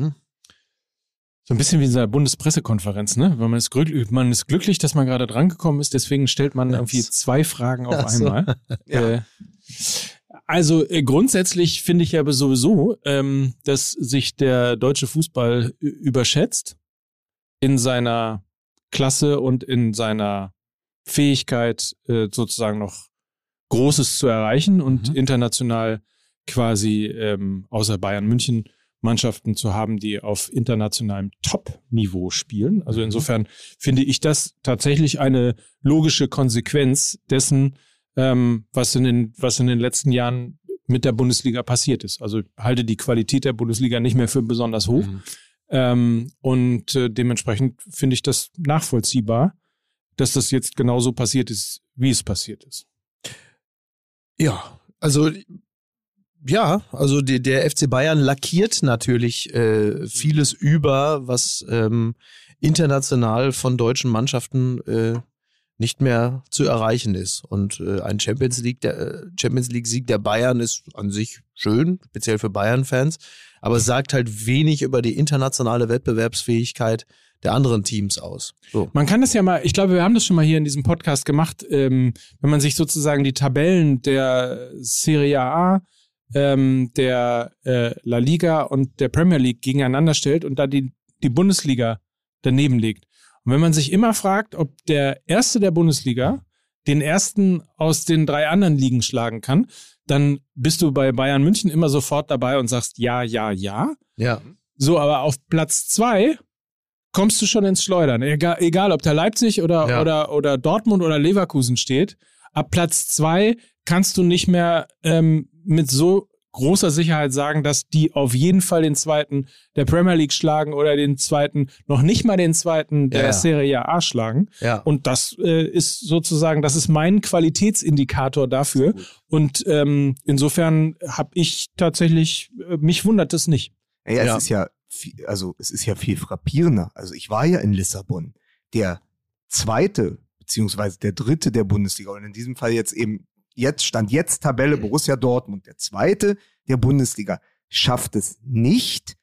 So ein bisschen wie in dieser Bundespressekonferenz, ne? Weil man ist, glücklich, man ist glücklich, dass man gerade drangekommen ist, deswegen stellt man irgendwie zwei Fragen auf Ach so. einmal. Ja. Äh, also äh, grundsätzlich finde ich aber sowieso, ähm, dass sich der deutsche Fußball überschätzt in seiner Klasse und in seiner Fähigkeit, äh, sozusagen noch Großes zu erreichen und Mhm. international quasi ähm, außer Bayern München Mannschaften zu haben, die auf internationalem Top-Niveau spielen. Also insofern finde ich das tatsächlich eine logische Konsequenz dessen, ähm, was, in den, was in den letzten Jahren mit der Bundesliga passiert ist. Also halte die Qualität der Bundesliga nicht mehr für besonders hoch. Mhm. Ähm, und äh, dementsprechend finde ich das nachvollziehbar, dass das jetzt genauso passiert ist, wie es passiert ist. Ja, also ja, also die, der FC Bayern lackiert natürlich äh, vieles über, was ähm, international von deutschen Mannschaften äh, nicht mehr zu erreichen ist. Und äh, ein Champions League, der äh, Champions League Sieg der Bayern ist an sich schön, speziell für Bayern-Fans, aber sagt halt wenig über die internationale Wettbewerbsfähigkeit der anderen Teams aus. So. Man kann das ja mal, ich glaube, wir haben das schon mal hier in diesem Podcast gemacht, ähm, wenn man sich sozusagen die Tabellen der Serie A, ähm, der äh, La Liga und der Premier League gegeneinander stellt und da die, die Bundesliga daneben legt. Und wenn man sich immer fragt, ob der Erste der Bundesliga den Ersten aus den drei anderen Ligen schlagen kann, dann bist du bei Bayern München immer sofort dabei und sagst ja, ja, ja. Ja. So, aber auf Platz zwei kommst du schon ins Schleudern. Egal, egal ob da Leipzig oder, Ja. oder, oder Dortmund oder Leverkusen steht. Ab Platz zwei kannst du nicht mehr ähm, mit so großer Sicherheit sagen, dass die auf jeden Fall den zweiten der Premier League schlagen oder den zweiten, noch nicht mal den zweiten der Ja. Serie A schlagen. Ja. Und das äh, ist sozusagen, das ist mein Qualitätsindikator dafür. Und ähm, insofern habe ich tatsächlich, äh, mich wundert es nicht. Naja, Ja. es ist ja, viel, also es ist ja viel frappierender. Also ich war ja in Lissabon. Der zweite, beziehungsweise der dritte der Bundesliga und in diesem Fall jetzt eben, jetzt stand jetzt Tabelle Borussia Dortmund. Der zweite der Bundesliga schafft es nicht,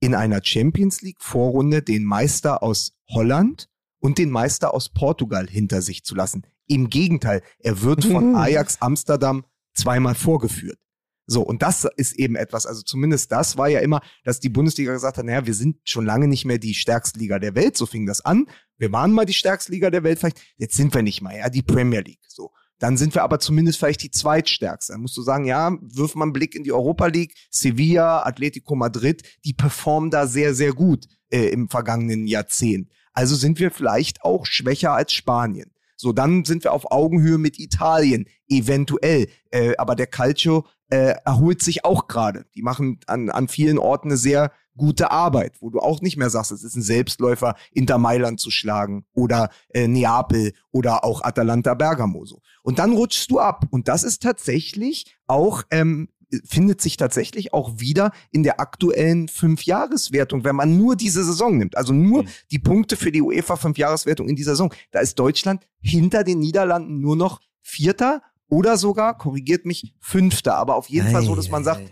in einer Champions League Vorrunde den Meister aus Holland und den Meister aus Portugal hinter sich zu lassen. Im Gegenteil, er wird von Ajax Amsterdam zweimal vorgeführt. So, und das ist eben etwas, also zumindest das war ja immer, dass die Bundesliga gesagt hat, naja, wir sind schon lange nicht mehr die stärkste Liga der Welt, so fing das an. Wir waren mal die stärkste Liga der Welt vielleicht, jetzt sind wir nicht mal, ja, die Premier League, so. Dann sind wir aber zumindest vielleicht die zweitstärkste. Dann musst du sagen, ja, wirf mal einen Blick in die Europa League, Sevilla, Atletico Madrid, die performen da sehr, sehr gut äh, im vergangenen Jahrzehnt. Also sind wir vielleicht auch schwächer als Spanien. So, dann sind wir auf Augenhöhe mit Italien, eventuell. Äh, aber der Calcio äh, erholt sich auch gerade. Die machen an, an vielen Orten eine sehr gute Arbeit, wo du auch nicht mehr sagst, es ist ein Selbstläufer, Inter Mailand zu schlagen oder äh, Neapel oder auch Atalanta Bergamo so. Und dann rutschst du ab. Und das ist tatsächlich auch, ähm, findet sich tatsächlich auch wieder in der aktuellen Fünfjahreswertung, wenn man nur diese Saison nimmt. Also nur Mhm. die Punkte für die UEFA Fünfjahreswertung in dieser Saison. Da ist Deutschland hinter den Niederlanden nur noch Vierter oder sogar, korrigiert mich, Fünfter. Aber auf jeden Fall so, dass man sagt, dass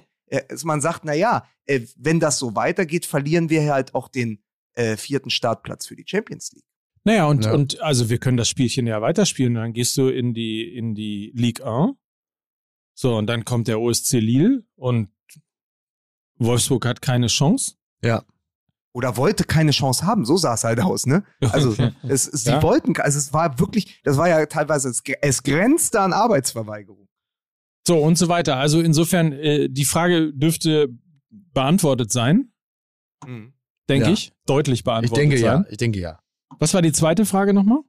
man sagt, na ja, äh, wenn das so weitergeht, verlieren wir halt auch den äh, vierten Startplatz für die Champions League. Naja, und, Ja. und also wir können das Spielchen ja weiterspielen. Dann gehst du in die, in die Ligue 1. So, und dann kommt der OSC Lille und Wolfsburg hat keine Chance. Ja. Oder wollte keine Chance haben, so sah es halt aus, ne? Also es, es, sie Ja. wollten, also es war wirklich, das war ja teilweise, es, es grenzte an Arbeitsverweigerung. So, und so weiter. Also insofern, äh, die Frage dürfte beantwortet sein, denke Ja. ich. Deutlich Ich beantwortet denke sein. ja. Ich denke ja. Was war die zweite Frage nochmal?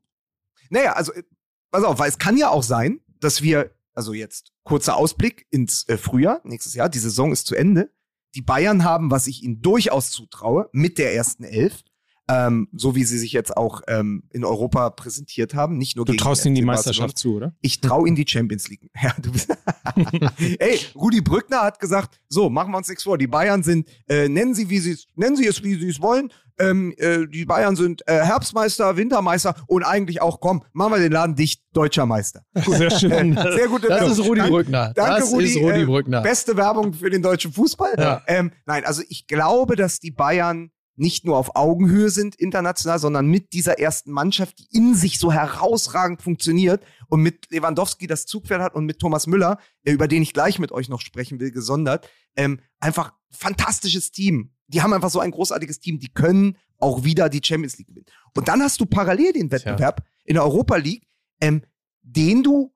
Naja, also, äh, pass auf, weil es kann ja auch sein, dass wir, also jetzt kurzer Ausblick ins äh, Frühjahr, nächstes Jahr, die Saison ist zu Ende. Die Bayern haben, was ich ihnen durchaus zutraue, mit der ersten Elf, ähm, so wie sie sich jetzt auch ähm, in Europa präsentiert haben, nicht nur Du gegen traust ihnen die Meisterschaft zu, oder? Ich traue ihnen die Champions League. Ja, du bist Ey, Rudi Brückner hat gesagt, so, machen wir uns nichts vor. Die Bayern sind, äh, nennen sie, wie sie nennen sie es, wie sie es wollen. Ähm, äh, die Bayern sind äh, Herbstmeister, Wintermeister und eigentlich auch, komm, machen wir den Laden dicht, deutscher Meister. Sehr schön. Sehr gute Das Werbung. ist Rudi Brückner. Danke, das Rudi. ist Rudi äh, Brückner. Beste Werbung für den deutschen Fußball. Ja. Ähm, nein, also ich glaube, dass die Bayern nicht nur auf Augenhöhe sind international, sondern mit dieser ersten Mannschaft, die in sich so herausragend funktioniert und mit Lewandowski das Zugpferd hat und mit Thomas Müller, äh, über den ich gleich mit euch noch sprechen will, gesondert, ähm, einfach fantastisches Team. Die haben einfach so ein großartiges Team, die können auch wieder die Champions League gewinnen. Und dann hast du parallel den Wettbewerb in der Europa League, ähm, den du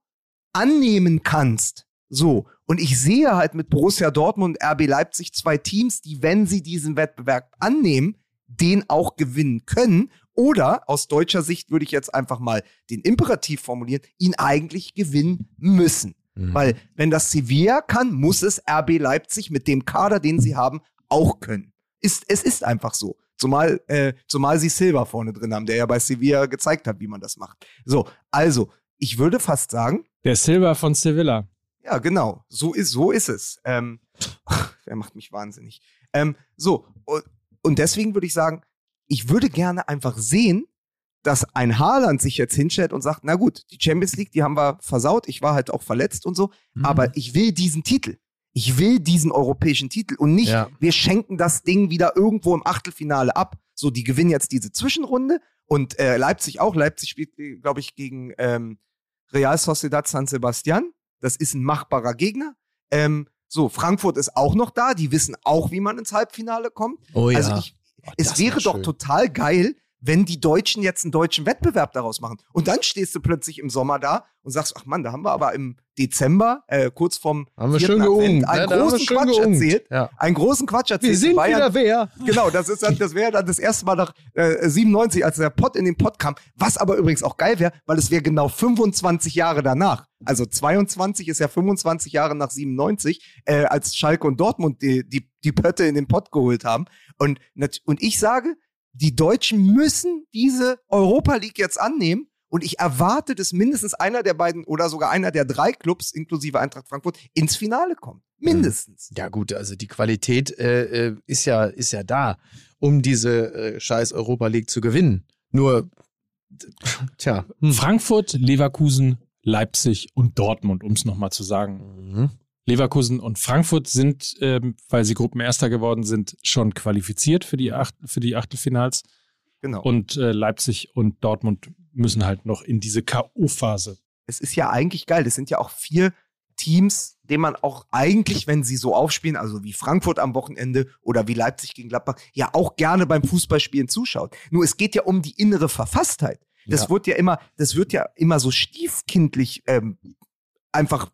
annehmen kannst. So. Und ich sehe halt mit Borussia Dortmund und RB Leipzig zwei Teams, die, wenn sie diesen Wettbewerb annehmen, den auch gewinnen können. Oder aus deutscher Sicht würde ich jetzt einfach mal den Imperativ formulieren, ihn eigentlich gewinnen müssen. Mhm. Weil wenn das Sevilla kann, muss es RB Leipzig mit dem Kader, den sie haben, auch können. Ist, es ist einfach so. Zumal, äh, zumal sie Silva vorne drin haben, der ja bei Sevilla gezeigt hat, wie man das macht. So, also, ich würde fast sagen, Der Silver von Sevilla. Ja, genau. So ist, so ist es. Ähm, der macht mich wahnsinnig. Ähm, so, und, und deswegen würde ich sagen, ich würde gerne einfach sehen, dass ein Haaland sich jetzt hinstellt und sagt, na gut, die Champions League, die haben wir versaut, ich war halt auch verletzt und so, Mhm. aber ich will diesen Titel. ich will diesen europäischen Titel und nicht, Ja. wir schenken das Ding wieder irgendwo im Achtelfinale ab. So, die gewinnen jetzt diese Zwischenrunde und äh, Leipzig auch. Leipzig spielt, glaube ich, gegen ähm, Real Sociedad San Sebastian. Das ist ein machbarer Gegner. Ähm, so, Frankfurt ist auch noch da. Die wissen auch, wie man ins Halbfinale kommt. Oh ja. Also ich, Oh, es wäre wär doch total geil, wenn die Deutschen jetzt einen deutschen Wettbewerb daraus machen. Und dann stehst du plötzlich im Sommer da und sagst, ach Mann, da haben wir aber im Dezember, äh, kurz vorm haben wir schön geungt. einen ne? Haben wir großen Quatsch geungt. erzählt. Ja. Einen großen Quatsch erzählt. Wir sind Bayern, wieder wer? Genau, das ist dann, das wäre dann das erste Mal nach äh, 97, als der Pott in den Pott kam. Was aber übrigens auch geil wäre, weil es wäre genau 25 Jahre danach. Also 22 ist ja 25 Jahre nach 97, äh, als Schalke und Dortmund die, die, die Pötte in den Pott geholt haben. Und, und ich sage, die Deutschen müssen diese Europa League jetzt annehmen. Und ich erwarte, dass mindestens einer der beiden oder sogar einer der drei Clubs, inklusive Eintracht Frankfurt, ins Finale kommt. Mindestens. Ja gut, also die Qualität äh, äh, ist ja ist ja da, um diese äh, scheiß Europa League zu gewinnen. Nur, tja. Frankfurt, Leverkusen, Leipzig und Dortmund, um es nochmal zu sagen. Mhm. Leverkusen und Frankfurt sind, ähm, weil sie Gruppenerster geworden sind, schon qualifiziert für die, Acht, für die Achtelfinals. Genau. Und äh, Leipzig und Dortmund müssen halt noch in diese K.O.-Phase. es ist ja eigentlich geil. Das sind ja auch vier Teams, denen man auch eigentlich, wenn sie so aufspielen, also wie Frankfurt am Wochenende oder wie Leipzig gegen Gladbach, ja auch gerne beim Fußballspielen zuschaut. Nur es geht ja um die innere Verfasstheit. Das Ja. wird ja immer, das wird ja immer so stiefkindlich ähm, einfach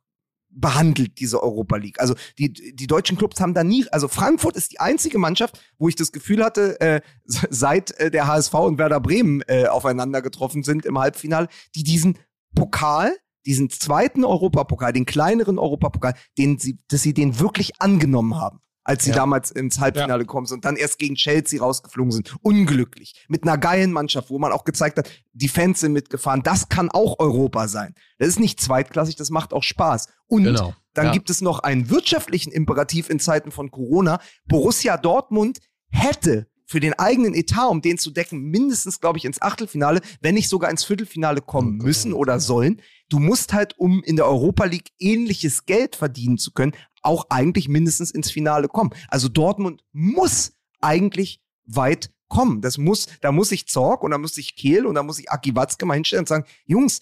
behandelt, diese Europa League. Also die, die deutschen Clubs haben da nie, also Frankfurt ist die einzige Mannschaft, wo ich das Gefühl hatte, äh, seit äh, der HSV und Werder Bremen äh, aufeinander getroffen sind im Halbfinale, die diesen Pokal, diesen zweiten Europapokal, den kleineren Europapokal, den sie, dass sie den wirklich angenommen haben, als sie Ja. damals ins Halbfinale gekommen sind und dann erst gegen Chelsea rausgeflogen sind. Unglücklich. Mit einer geilen Mannschaft, wo man auch gezeigt hat, die Fans sind mitgefahren. Das kann auch Europa sein. Das ist nicht zweitklassig, das macht auch Spaß. Und Genau. dann Ja. gibt es noch einen wirtschaftlichen Imperativ in Zeiten von Corona. Borussia Dortmund hätte für den eigenen Etat, um den zu decken, mindestens, glaube ich, ins Achtelfinale, wenn nicht sogar ins Viertelfinale kommen müssen oder ja. sollen. Du musst halt, um in der Europa League ähnliches Geld verdienen zu können, auch eigentlich mindestens ins Finale kommen. Also Dortmund muss eigentlich weit kommen. Das muss, da muss sich Zorg und da muss sich Kehl und da muss sich Aki Watzke mal hinstellen und sagen, Jungs,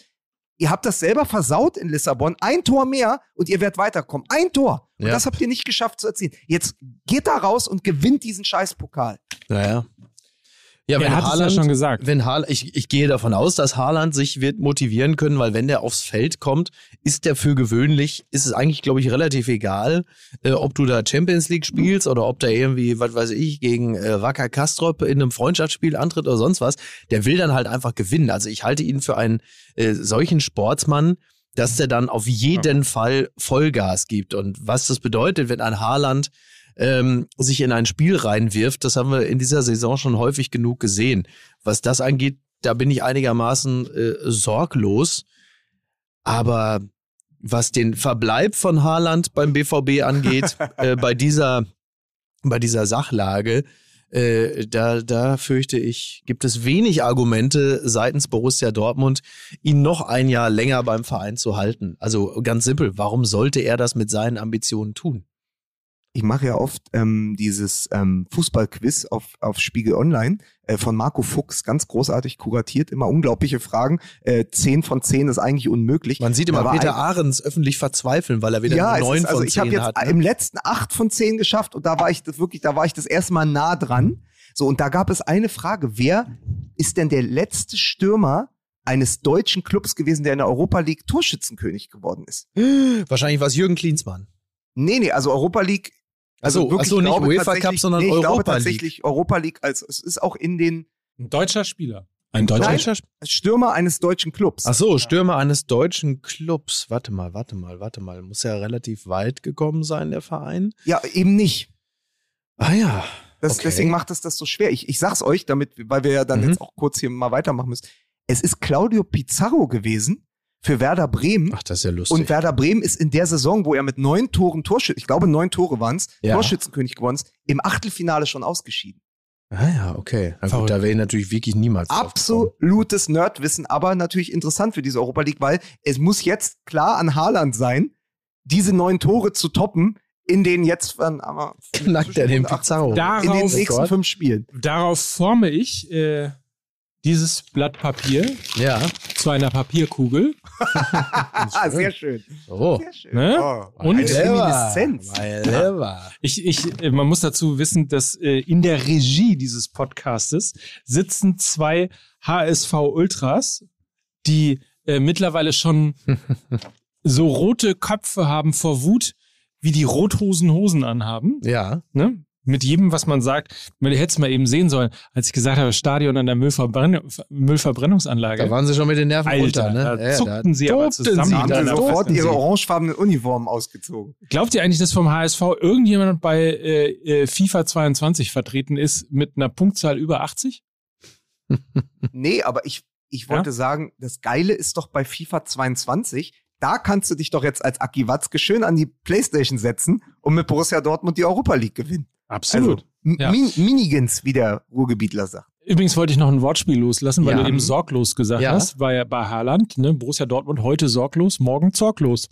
ihr habt das selber versaut in Lissabon. Ein Tor mehr und ihr werdet weiterkommen. Ein Tor. Und Ja. das habt ihr nicht geschafft zu erzielen. Jetzt geht da raus und gewinnt diesen scheiß Pokal. Naja. Ja, er hat es ja schon gesagt. Wenn Haaland, ich, ich gehe davon aus, dass Haaland sich wird motivieren können, weil wenn der aufs Feld kommt, ist der für gewöhnlich, ist es eigentlich, glaube ich, relativ egal, äh, ob du da Champions League spielst oder ob der irgendwie, was weiß ich, gegen äh, Wacker Kastrop in einem Freundschaftsspiel antritt oder sonst was. Der will dann halt einfach gewinnen. Also ich halte ihn für einen äh, solchen Sportsmann, dass der dann auf jeden Fall Vollgas gibt. Und was das bedeutet, wenn ein Haaland ähm, sich in ein Spiel reinwirft, das haben wir in dieser Saison schon häufig genug gesehen. Was das angeht, da bin ich einigermaßen äh, sorglos. Aber was den Verbleib von Haaland beim BVB angeht, äh, bei dieser bei dieser Sachlage, äh, da, da fürchte ich, gibt es wenig Argumente seitens Borussia Dortmund, ihn noch ein Jahr länger beim Verein zu halten. Also ganz simpel, warum sollte er das mit seinen Ambitionen tun? Ich mache ja oft ähm, dieses ähm, Fußballquiz auf, auf Spiegel Online äh, von Marco Fuchs, ganz großartig kuratiert, immer unglaubliche Fragen. Äh, zehn von zehn ist eigentlich unmöglich. Man sieht immer Peter Ahrens öffentlich verzweifeln, weil er wieder ja, neun ist, also von ich habe zehn jetzt hat. Ne? im letzten acht von zehn geschafft und da war ich das wirklich, da war ich das erste Mal nah dran. So, und da gab es eine Frage, wer ist denn der letzte Stürmer eines deutschen Clubs gewesen, der in der Europa League Torschützenkönig geworden ist? Wahrscheinlich war es Jürgen Klinsmann. Nee, nee, also Europa League. Also Ach so, wirklich, ach so, ich nicht glaube UEFA Cup, tatsächlich- sondern nee, ich glaube Europa League. tatsächlich Europa League, also es ist auch in den Ein deutscher Spieler. Ein deutscher Nein. Spieler. Stürmer eines deutschen Clubs. Ach so, Stürmer eines deutschen Clubs. Warte mal, warte mal, warte mal. Muss ja relativ weit gekommen sein, der Verein. Ja, eben nicht. Ah ja. Das, Okay. Deswegen macht es das so schwer. Ich, ich sag's euch, damit, weil wir ja dann Mhm. jetzt auch kurz hier mal weitermachen müssen. Es ist Claudio Pizarro gewesen für Werder Bremen. Ach, das ist ja lustig. Und Werder Bremen ist in der Saison, wo er mit neun Toren Torschützen, ich glaube neun Tore waren's, Ja. Torschützenkönig geworden ist, im Achtelfinale schon ausgeschieden. ah ja, okay. Na gut, da wäre ich natürlich wirklich niemals. Absolutes Nerdwissen, aber natürlich interessant für diese Europa League, weil es muss jetzt klar an Haaland sein, diese neun Tore zu toppen in den jetzt von, aber Knackt er den Pizarro. in den Darauf, nächsten fünf Spielen. darauf forme ich äh, dieses Blatt Papier Ja. zu einer Papierkugel. Ah, sehr schön. So. Sehr schön. Ne? Oh, Und-. Clever. Ich, ich, man muss dazu wissen, dass äh, in der Regie dieses Podcastes sitzen zwei HSV Ultras, die äh, mittlerweile schon so rote Köpfe haben vor Wut, wie die Rothosen Hosen anhaben. Ja. Ne? Mit jedem, was man sagt. Man hätte es mal eben sehen sollen, als ich gesagt habe, Stadion an der Müllverbrenn Müllverbrennungsanlage. Da waren sie schon mit den Nerven Alter, runter, ne? da Ja, zuckten sie aber zusammen. sie Da haben dann sie sofort ihre orangefarbenen Uniformen ausgezogen. Glaubt ihr eigentlich, dass vom HSV irgendjemand bei äh, äh, FIFA 22 vertreten ist mit einer Punktzahl über 80? Nee, aber ich, ich Ja? wollte sagen, das Geile ist doch bei FIFA 22, da kannst du dich doch jetzt als Aki Watzke schön an die Playstation setzen und mit Borussia Dortmund die Europa League gewinnen. Absolut. Also, Ja. Min Minigans, wie der Ruhrgebietler sagt. Übrigens wollte ich noch ein Wortspiel loslassen, weil Ja. du eben sorglos gesagt Ja. hast. War ja bei Haaland, ne? Borussia Dortmund heute sorglos, morgen sorglos.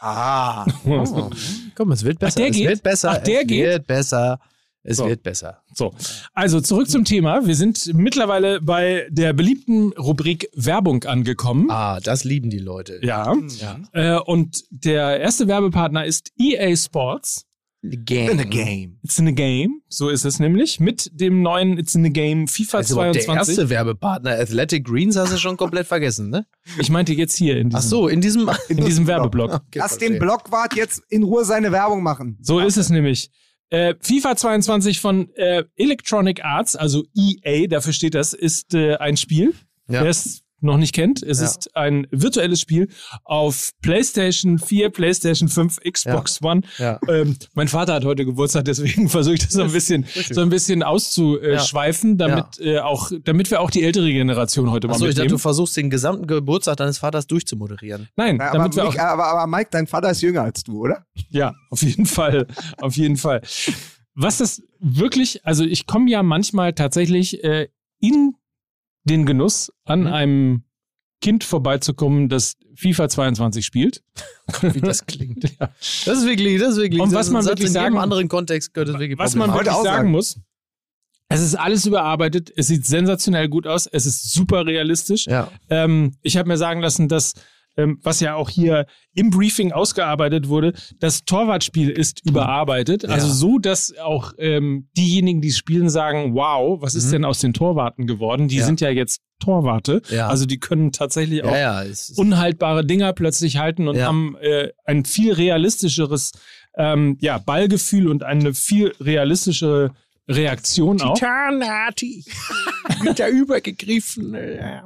Ah. Komm, es wird besser. der es geht? wird besser. Ach, der es geht? wird besser. Es So. wird besser. So, also zurück zum Thema. Wir sind mittlerweile bei der beliebten Rubrik Werbung angekommen. Ah, das lieben die Leute. Ja. Ja. Äh, und der erste Werbepartner ist EA Sports. Game. In the game. It's in a Game, so ist es nämlich, mit dem neuen It's in a Game FIFA Also überhaupt der 22. erste Werbepartner, Athletic Greens, hast du schon komplett vergessen, ne? Ich meinte jetzt hier in diesem, Ach so, in diesem. in diesem Werbeblock. Okay, Lass verstehe. den Blockwart jetzt in Ruhe seine Werbung machen. So ist es nämlich. Äh, FIFA 22 von äh, Electronic Arts, also EA, dafür steht das, ist äh, ein Spiel. Ja. Wer es noch nicht kennt, es Ja. ist ein virtuelles Spiel auf PlayStation 4, PlayStation 5, Xbox One. Ja. Ähm, mein Vater hat heute Geburtstag, deswegen versuche ich das so ein bisschen, so ein bisschen auszuschweifen, damit äh, auch, damit wir auch die ältere Generation heute mal Achso, ich dachte, mitnehmen. du versuchst den gesamten Geburtstag deines Vaters durchzumoderieren. Nein, Na, aber, damit wir auch Mike, aber, aber Mike, dein Vater ist jünger als du, oder? Ja, auf jeden Fall. Auf jeden Fall. Was das wirklich, also ich komme ja manchmal tatsächlich äh, in den Genuss, an Mhm. einem Kind vorbeizukommen, das FIFA 22 spielt. Wie das klingt. Ja. Das ist wirklich, das ist wirklich. Und was man Satz wirklich in sagen- anderen Kontext das wirklich Was man Heute wirklich auch sagen sagen. muss, es ist alles überarbeitet, es sieht sensationell gut aus, es ist super realistisch. Ja. Ähm, ich habe mir sagen lassen, dass, ähm, was ja auch hier im Briefing ausgearbeitet wurde, das Torwartspiel ist überarbeitet. Also so, dass auch ähm, diejenigen, die spielen, sagen, wow, was ist Mhm. denn aus den Torwarten geworden? Die Ja. sind ja jetzt Torwarte. Ja. Also die können tatsächlich auch Ja, ja. Unhaltbare Dinger plötzlich halten und Ja. haben äh, ein viel realistischeres ähm, ja, Ballgefühl und eine viel realistischere Reaktion auch. Titanartig. Mit der übergegriffen. Ja.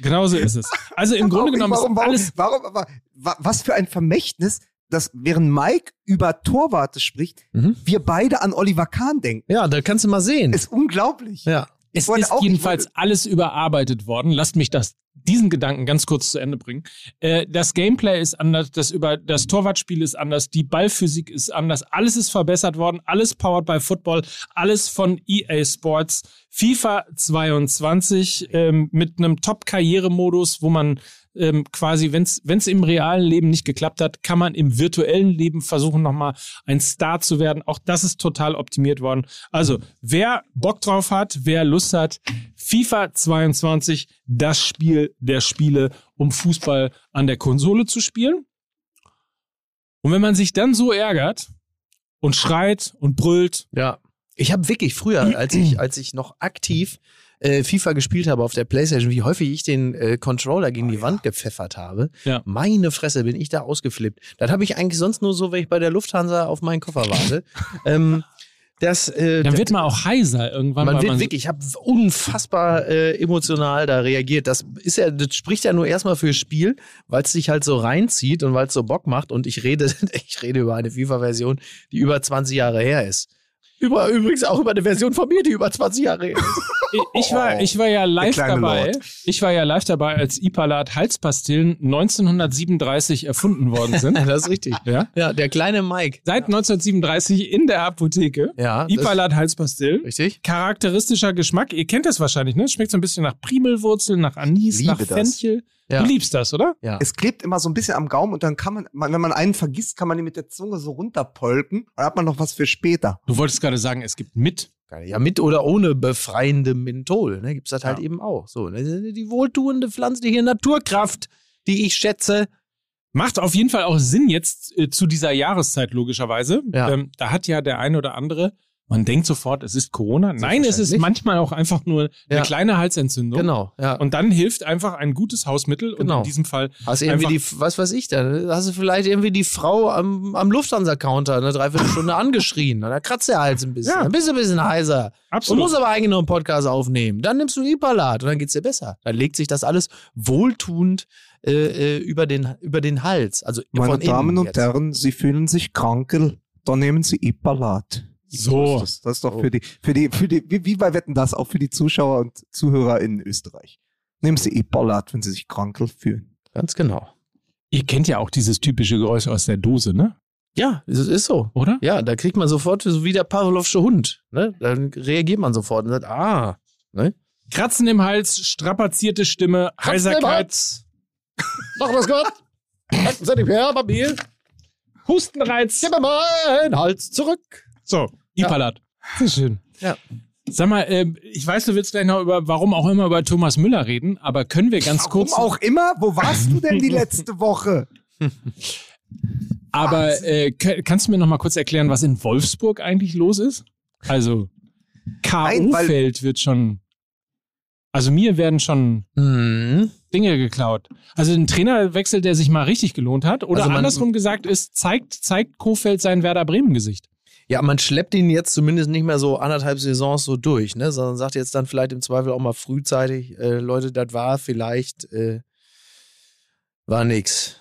Genauso ist es. Also im Grunde Warum- genommen warum, ist warum, alles warum, aber, wa- was für ein Vermächtnis, dass während Mike über Torwarte spricht, Mhm. wir beide an Oliver Kahn denken. ja, da kannst du mal sehen. Ist unglaublich. ja. Es ist jedenfalls alles überarbeitet worden. Lasst mich das, diesen Gedanken ganz kurz zu Ende bringen. Äh, das Gameplay ist anders, das, über, das Torwartspiel ist anders, die Ballphysik ist anders, alles ist verbessert worden, alles powered by Football, alles von EA Sports. FIFA 22 ähm, mit einem Top-Karrieremodus, wo man ähm, quasi, wenn es im realen Leben nicht geklappt hat, kann man im virtuellen Leben versuchen, nochmal ein Star zu werden. Auch das ist total optimiert worden. Also, wer Bock drauf hat, wer Lust hat, FIFA 22, das Spiel der Spiele, um Fußball an der Konsole zu spielen. Und wenn man sich dann so ärgert und schreit und brüllt, Ja. Ich habe wirklich früher, als ich, als ich noch aktiv äh, FIFA gespielt habe auf der Playstation, wie häufig ich den äh, Controller gegen die Wand gepfeffert habe. Ja. Meine Fresse, bin ich da ausgeflippt. Das habe ich eigentlich sonst nur so, wenn ich bei der Lufthansa auf meinen Koffer warte. ähm, das, äh, dann wird man auch heiser irgendwann. man wird man wirklich, ich habe unfassbar äh, emotional da reagiert. Das ist ja, das spricht ja nur erstmal fürs Spiel, weil es sich halt so reinzieht und weil es so Bock macht. Und ich rede, ich rede über eine FIFA-Version, die über 20 Jahre her ist. Über, übrigens auch über eine Version von mir, die über 20 Jahre her ist. ich war, ich war ja live dabei. Lord. Ich war ja live dabei, als Ipalat Halspastillen 1937 erfunden worden sind. das ist richtig. ja. Ja, der kleine Mike. Seit 1937 in der Apotheke. Ja, Ipalat Halspastillen. Richtig? Charakteristischer Geschmack. Ihr kennt das wahrscheinlich, ne? Schmeckt so ein bisschen nach Primelwurzel, nach Anis, nach das. Fenchel. Ja. Du liebst das, oder? Ja. Es klebt immer so ein bisschen am Gaumen und dann kann man, man wenn man einen vergisst, kann man ihn mit der Zunge so runterpolken. Dann hat man noch was für später. Du wolltest gerade sagen, es gibt mit. Ja, mit oder ohne befreiende Menthol, ne, gibt's das halt Ja. eben auch. So, ne, die wohltuende pflanzliche Naturkraft, die ich schätze. Macht auf jeden Fall auch Sinn jetzt äh, zu dieser Jahreszeit, logischerweise. Ja. Ähm, da hat ja der eine oder andere, man denkt sofort, es ist Corona. Nein, es ist manchmal auch einfach nur eine Ja. kleine Halsentzündung. Genau, ja. Und dann hilft einfach ein gutes Hausmittel. Und Genau. in diesem Fall Hast du irgendwie die, was weiß ich da, hast du vielleicht irgendwie die Frau am, am Lufthansa-Counter eine Dreiviertelstunde angeschrien. Da kratzt der Hals ein bisschen. Ja. Dann bist du ein bisschen heiser. Du absolut. musst aber eigentlich noch einen Podcast aufnehmen. Dann nimmst du Ipalat und dann geht's dir besser. Dann legt sich das alles wohltuend äh, äh, über, den, über den Hals. Also Meine Damen und jetzt. Herren, Sie fühlen sich krankel, dann nehmen Sie Ipalat. So. Das, das ist doch für die, für die, für die, wie, wie bei Wetten das, auch für die Zuschauer und Zuhörer in Österreich. Nehmen Sie Ipalat, wenn Sie sich krankel fühlen. Ganz genau. Ihr kennt ja auch dieses typische Geräusch aus der Dose, ne? Ja, es ist so. Oder? Ja, da kriegt man sofort so wie der Pavlovsche Hund. Ne? Dann reagiert man sofort und sagt, ah, ne? Kratzen im Hals, strapazierte Stimme, Heiserkeit, Mach was Gott. Halten Sie nicht her bei mir. Hustenreiz. Gib mir mal einen Hals zurück. So, Ipalat. Sehr schön. Ja. Sag mal, ähm, ich weiß, du willst gleich noch über, warum auch immer, über Thomas Müller reden, aber können wir ganz Warum kurz. auch immer? Wo warst du denn die letzte Woche? Aber äh, kannst du mir noch mal kurz erklären, was in Wolfsburg eigentlich los ist? Also, K.O.-Feld wird schon. Also, mir werden schon Mhm. Dinge geklaut. Also, ein Trainerwechsel, der sich mal richtig gelohnt hat. Oder Also man- andersrum gesagt ist, zeigt, zeigt Kofeld sein Werder Bremen-Gesicht. Ja, man schleppt ihn jetzt zumindest nicht mehr so anderthalb Saisons so durch, ne? Sondern sagt jetzt dann vielleicht im Zweifel auch mal frühzeitig, äh, Leute, das war vielleicht, äh, war nix.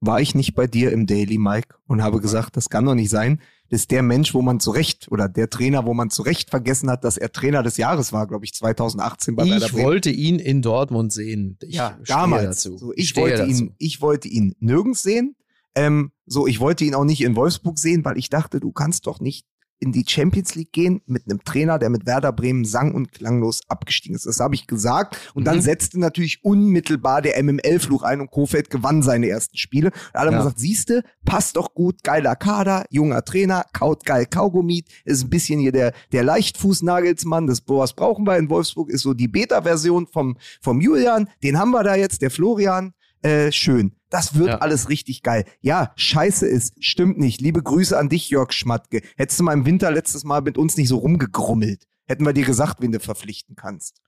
War ich nicht bei dir im Daily, Mike, und habe gesagt, das kann doch nicht sein. Das ist der Mensch, wo man zu Recht, oder der Trainer, wo man zu Recht vergessen hat, dass er Trainer des Jahres war, glaube ich, 2018 bei Werder Ich wollte ihn in Dortmund sehen. Ich ja, damals. Dazu. So, ich, wollte dazu. ihn, ich wollte ihn nirgends sehen. Ähm, so, ich wollte ihn auch nicht in Wolfsburg sehen, weil ich dachte, du kannst doch nicht in die Champions League gehen mit einem Trainer, der mit Werder Bremen sang- und klanglos abgestiegen ist. Das habe ich gesagt. Und dann Mhm. setzte natürlich unmittelbar der MML-Fluch ein und Kofeld gewann seine ersten Spiele. Da hat er Ja. gesagt, siehste, passt doch gut, geiler Kader, junger Trainer, kaut geil Kaugummi, ist ein bisschen hier der, der Leichtfuß-Nagelsmann, das was brauchen wir in Wolfsburg, ist so die Beta-Version vom, vom Julian, den haben wir da jetzt, der Florian, äh, schön. Das wird Ja. alles richtig geil. Ja, scheiße ist, stimmt nicht. Liebe Grüße an dich, Jörg Schmatke. Hättest du mal im Winter letztes Mal mit uns nicht so rumgegrummelt, hätten wir dir gesagt, wen du verpflichten kannst.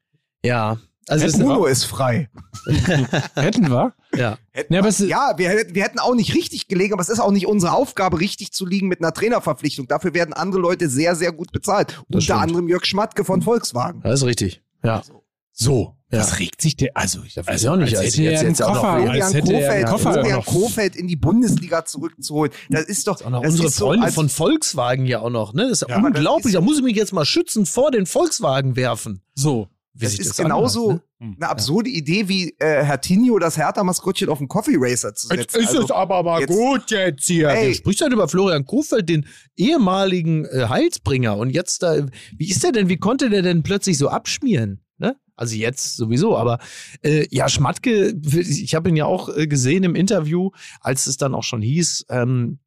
Ja, also es ist, Bruno ist frei. Hätten wir? ja. Hätten Ja, aber wir, ja wir, hätten- wir hätten auch nicht richtig gelegen, aber es ist auch nicht unsere Aufgabe, richtig zu liegen mit einer Trainerverpflichtung. Dafür werden andere Leute sehr, sehr gut bezahlt. Unter stimmt. anderem Jörg Schmatke von Volkswagen. Das ist richtig. Ja. So, Ja. was regt sich der? Also, ich weiß also, ich auch nicht, als als hätte jetzt- er einen jetzt auch noch Koffer, Florian als hätte er Kofeld, Koffer Florian. Kofeld in die Bundesliga zurückzuholen. Das ist doch Auch noch das unsere ist so, Freunde als- von Volkswagen ja auch noch, ne? Das ist ja, Ja, aber das unglaublich. ist- Da muss ich mich jetzt mal schützen vor den Volkswagen werfen. So. Wie Das ist anhört, genauso ne? eine absurde Idee wie äh, Herr Tinio das Hertha-Maskottchen auf den Coffee Racer zu setzen. Also, aber mal jetzt- gut jetzt hier. Ey. Du sprichst halt über Florian Kofeld, den ehemaligen äh, Heilsbringer. Und jetzt da, wie ist der denn, wie konnte der denn plötzlich so abschmieren? Also jetzt sowieso, aber äh, ja, Schmatke, ich habe ihn ja auch äh, gesehen im Interview, als es dann auch schon hieß, ähm,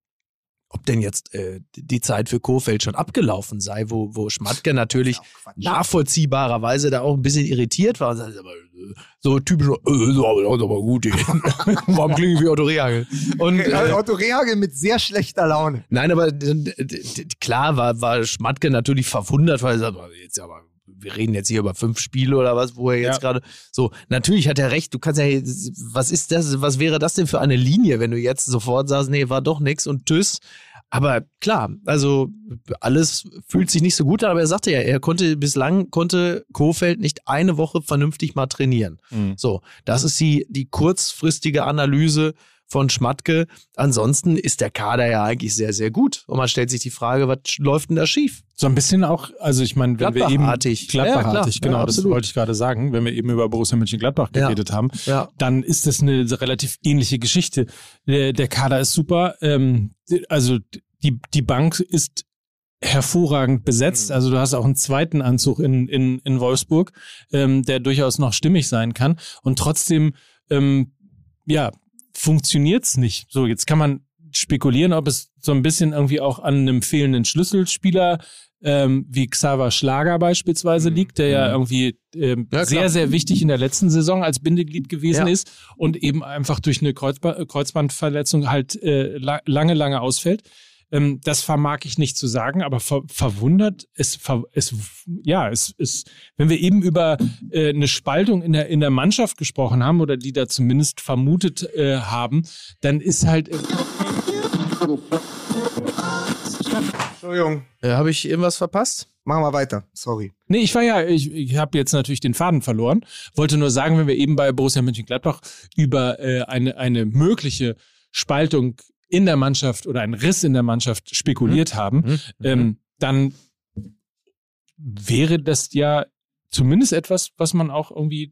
ob denn jetzt äh, die Zeit für Kofeld schon abgelaufen sei, wo, wo Schmatke natürlich nachvollziehbarerweise da auch ein bisschen irritiert war. Und sagte, aber, äh, So typisch, äh, ist aber, gut. Warum klinge ich wie Otto Rehagel? Und, äh, Otto Rehagel mit sehr schlechter Laune. nein, aber d- klar war, war Schmatke natürlich verwundert, weil er sagt, jetzt aber, wir reden jetzt hier über fünf Spiele oder was, wo er jetzt Ja. gerade so, natürlich hat er recht, du kannst ja, was ist das, was wäre das denn für eine Linie, wenn du jetzt sofort sagst, nee, war doch nix und tschüss. Aber klar, also alles fühlt sich nicht so gut an, aber er sagte ja, er konnte bislang konnte Kofeld nicht eine Woche vernünftig mal trainieren. Mhm. So, das ist die, die kurzfristige Analyse von Schmatke. Ansonsten ist der Kader ja eigentlich sehr, sehr gut. Und man stellt sich die Frage, was läuft denn da schief? So ein bisschen auch, also ich meine, wenn wir eben Gladbachartig. Ja, genau, Ja, das wollte ich gerade sagen, wenn wir eben über Borussia Mönchengladbach Ja. geredet haben, Ja. dann ist das eine relativ ähnliche Geschichte. Der, der Kader ist super, ähm, also die, die Bank ist hervorragend besetzt. Mhm. Also du hast auch einen zweiten Anzug in, in, in Wolfsburg, ähm, der durchaus noch stimmig sein kann. Und trotzdem, ähm, ja, funktioniert's nicht. So, jetzt kann man spekulieren, ob es so ein bisschen irgendwie auch an einem fehlenden Schlüsselspieler ähm, wie Xaver Schlager beispielsweise liegt, der ja irgendwie ähm, Mhm. Ja, sehr, sehr wichtig in der letzten Saison als Bindeglied gewesen Ja. ist und eben einfach durch eine Kreuzba Kreuzbandverletzung halt äh, la lange, lange ausfällt. Ähm, das vermag ich nicht zu sagen, aber ver verwundert, es, ver es, ja, es ist, wenn wir eben über äh, eine Spaltung in der, in der Mannschaft gesprochen haben oder die da zumindest vermutet äh, haben, dann ist halt, äh, Entschuldigung, Äh, Habe ich irgendwas verpasst? machen wir weiter. Sorry. Nee, ich war ja, ich, ich habe jetzt natürlich den Faden verloren. Wollte nur sagen, wenn wir eben bei Borussia Mönchengladbach über äh, eine, eine mögliche Spaltung in der Mannschaft oder einen Riss in der Mannschaft spekuliert haben, Mhm. ähm, dann wäre das ja zumindest etwas, was man auch irgendwie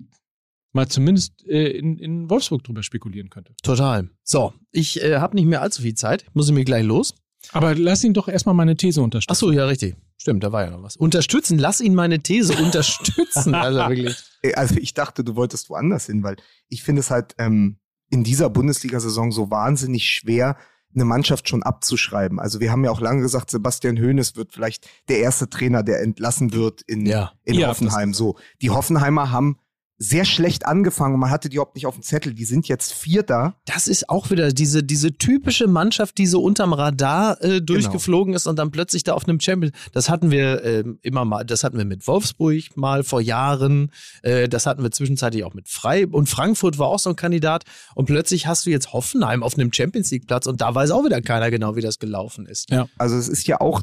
mal zumindest äh, in, in Wolfsburg drüber spekulieren könnte. Total. So, ich äh, habe nicht mehr allzu viel Zeit. Muss ich mir gleich los. Aber lass ihn doch erstmal meine These Ach unterstützen. so, ja, richtig. Stimmt, da war ja noch was. Unterstützen, lass ihn meine These unterstützen. Also wirklich. Äh, Also ich dachte, du wolltest woanders hin, weil ich finde es halt ähm, in dieser Bundesliga-Saison so wahnsinnig schwer, eine Mannschaft schon abzuschreiben. Also wir haben ja auch lange gesagt, Sebastian Hoeneß wird vielleicht der erste Trainer, der entlassen wird in, Ja. in Ja, Hoffenheim. So, die Hoffenheimer haben sehr schlecht angefangen und man hatte die überhaupt nicht auf dem Zettel. Die sind jetzt Vierter. Das ist auch wieder diese, diese typische Mannschaft, die so unterm Radar äh, durchgeflogen ist und dann plötzlich da auf einem Champion. Das hatten wir ähm, immer mal, das hatten wir mit Wolfsburg mal vor Jahren, äh, das hatten wir zwischenzeitlich auch mit Freiburg und Frankfurt war auch so ein Kandidat und plötzlich hast du jetzt Hoffenheim auf einem Champions League Platz und da weiß auch wieder keiner genau, wie das gelaufen ist. Ja. Also es ist ja auch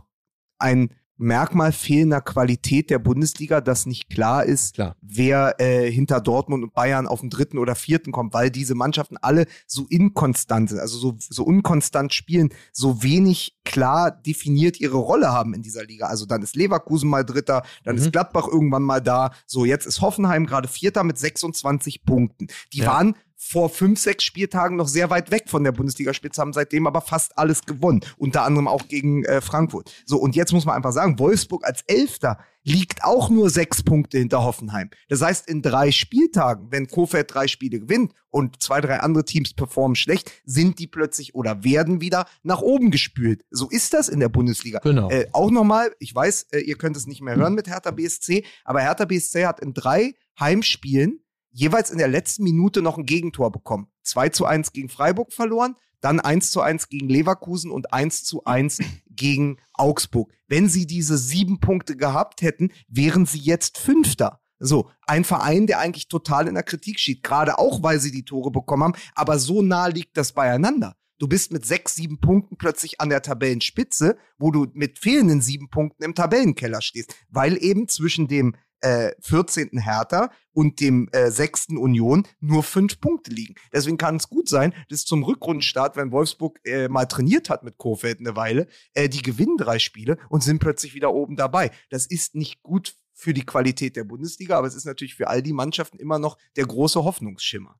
ein Merkmal fehlender Qualität der Bundesliga, dass nicht klar ist, Klar. wer äh, hinter Dortmund und Bayern auf den dritten oder vierten kommt, weil diese Mannschaften alle so inkonstant sind, also so, so unkonstant spielen, so wenig klar definiert ihre Rolle haben in dieser Liga. Also dann ist Leverkusen mal Dritter, dann Mhm. ist Gladbach irgendwann mal da. So, jetzt ist Hoffenheim gerade Vierter mit 26 Punkten. Die Ja. waren vor fünf, sechs Spieltagen noch sehr weit weg von der Bundesligaspitze, haben seitdem aber fast alles gewonnen. Unter anderem auch gegen äh, Frankfurt. So, und jetzt muss man einfach sagen, Wolfsburg als Elfter liegt auch nur sechs Punkte hinter Hoffenheim. Das heißt, in drei Spieltagen, wenn Kofeld drei Spiele gewinnt und zwei, drei andere Teams performen schlecht, sind die plötzlich oder werden wieder nach oben gespült. So ist das in der Bundesliga. Genau. Äh, auch nochmal, ich weiß, äh, ihr könnt es nicht mehr hören mit Hertha BSC, aber Hertha BSC hat in drei Heimspielen jeweils in der letzten Minute noch ein Gegentor bekommen. 2 zu 1 gegen Freiburg verloren, dann 1 zu 1 gegen Leverkusen und 1 zu 1 gegen Augsburg. Wenn sie diese sieben Punkte gehabt hätten, wären sie jetzt Fünfter. So, ein Verein, der eigentlich total in der Kritik steht, gerade auch, weil sie die Tore bekommen haben, aber so nah liegt das beieinander. Du bist mit sechs, sieben Punkten plötzlich an der Tabellenspitze, wo du mit fehlenden sieben Punkten im Tabellenkeller stehst, weil eben zwischen dem äh, 14. Hertha und dem äh, 6. Union nur fünf Punkte liegen. Deswegen kann es gut sein, dass zum Rückrundenstart, wenn Wolfsburg äh, mal trainiert hat mit Kofeld eine Weile, äh, die gewinnen drei Spiele und sind plötzlich wieder oben dabei. Das ist nicht gut für die Qualität der Bundesliga, aber es ist natürlich für all die Mannschaften immer noch der große Hoffnungsschimmer.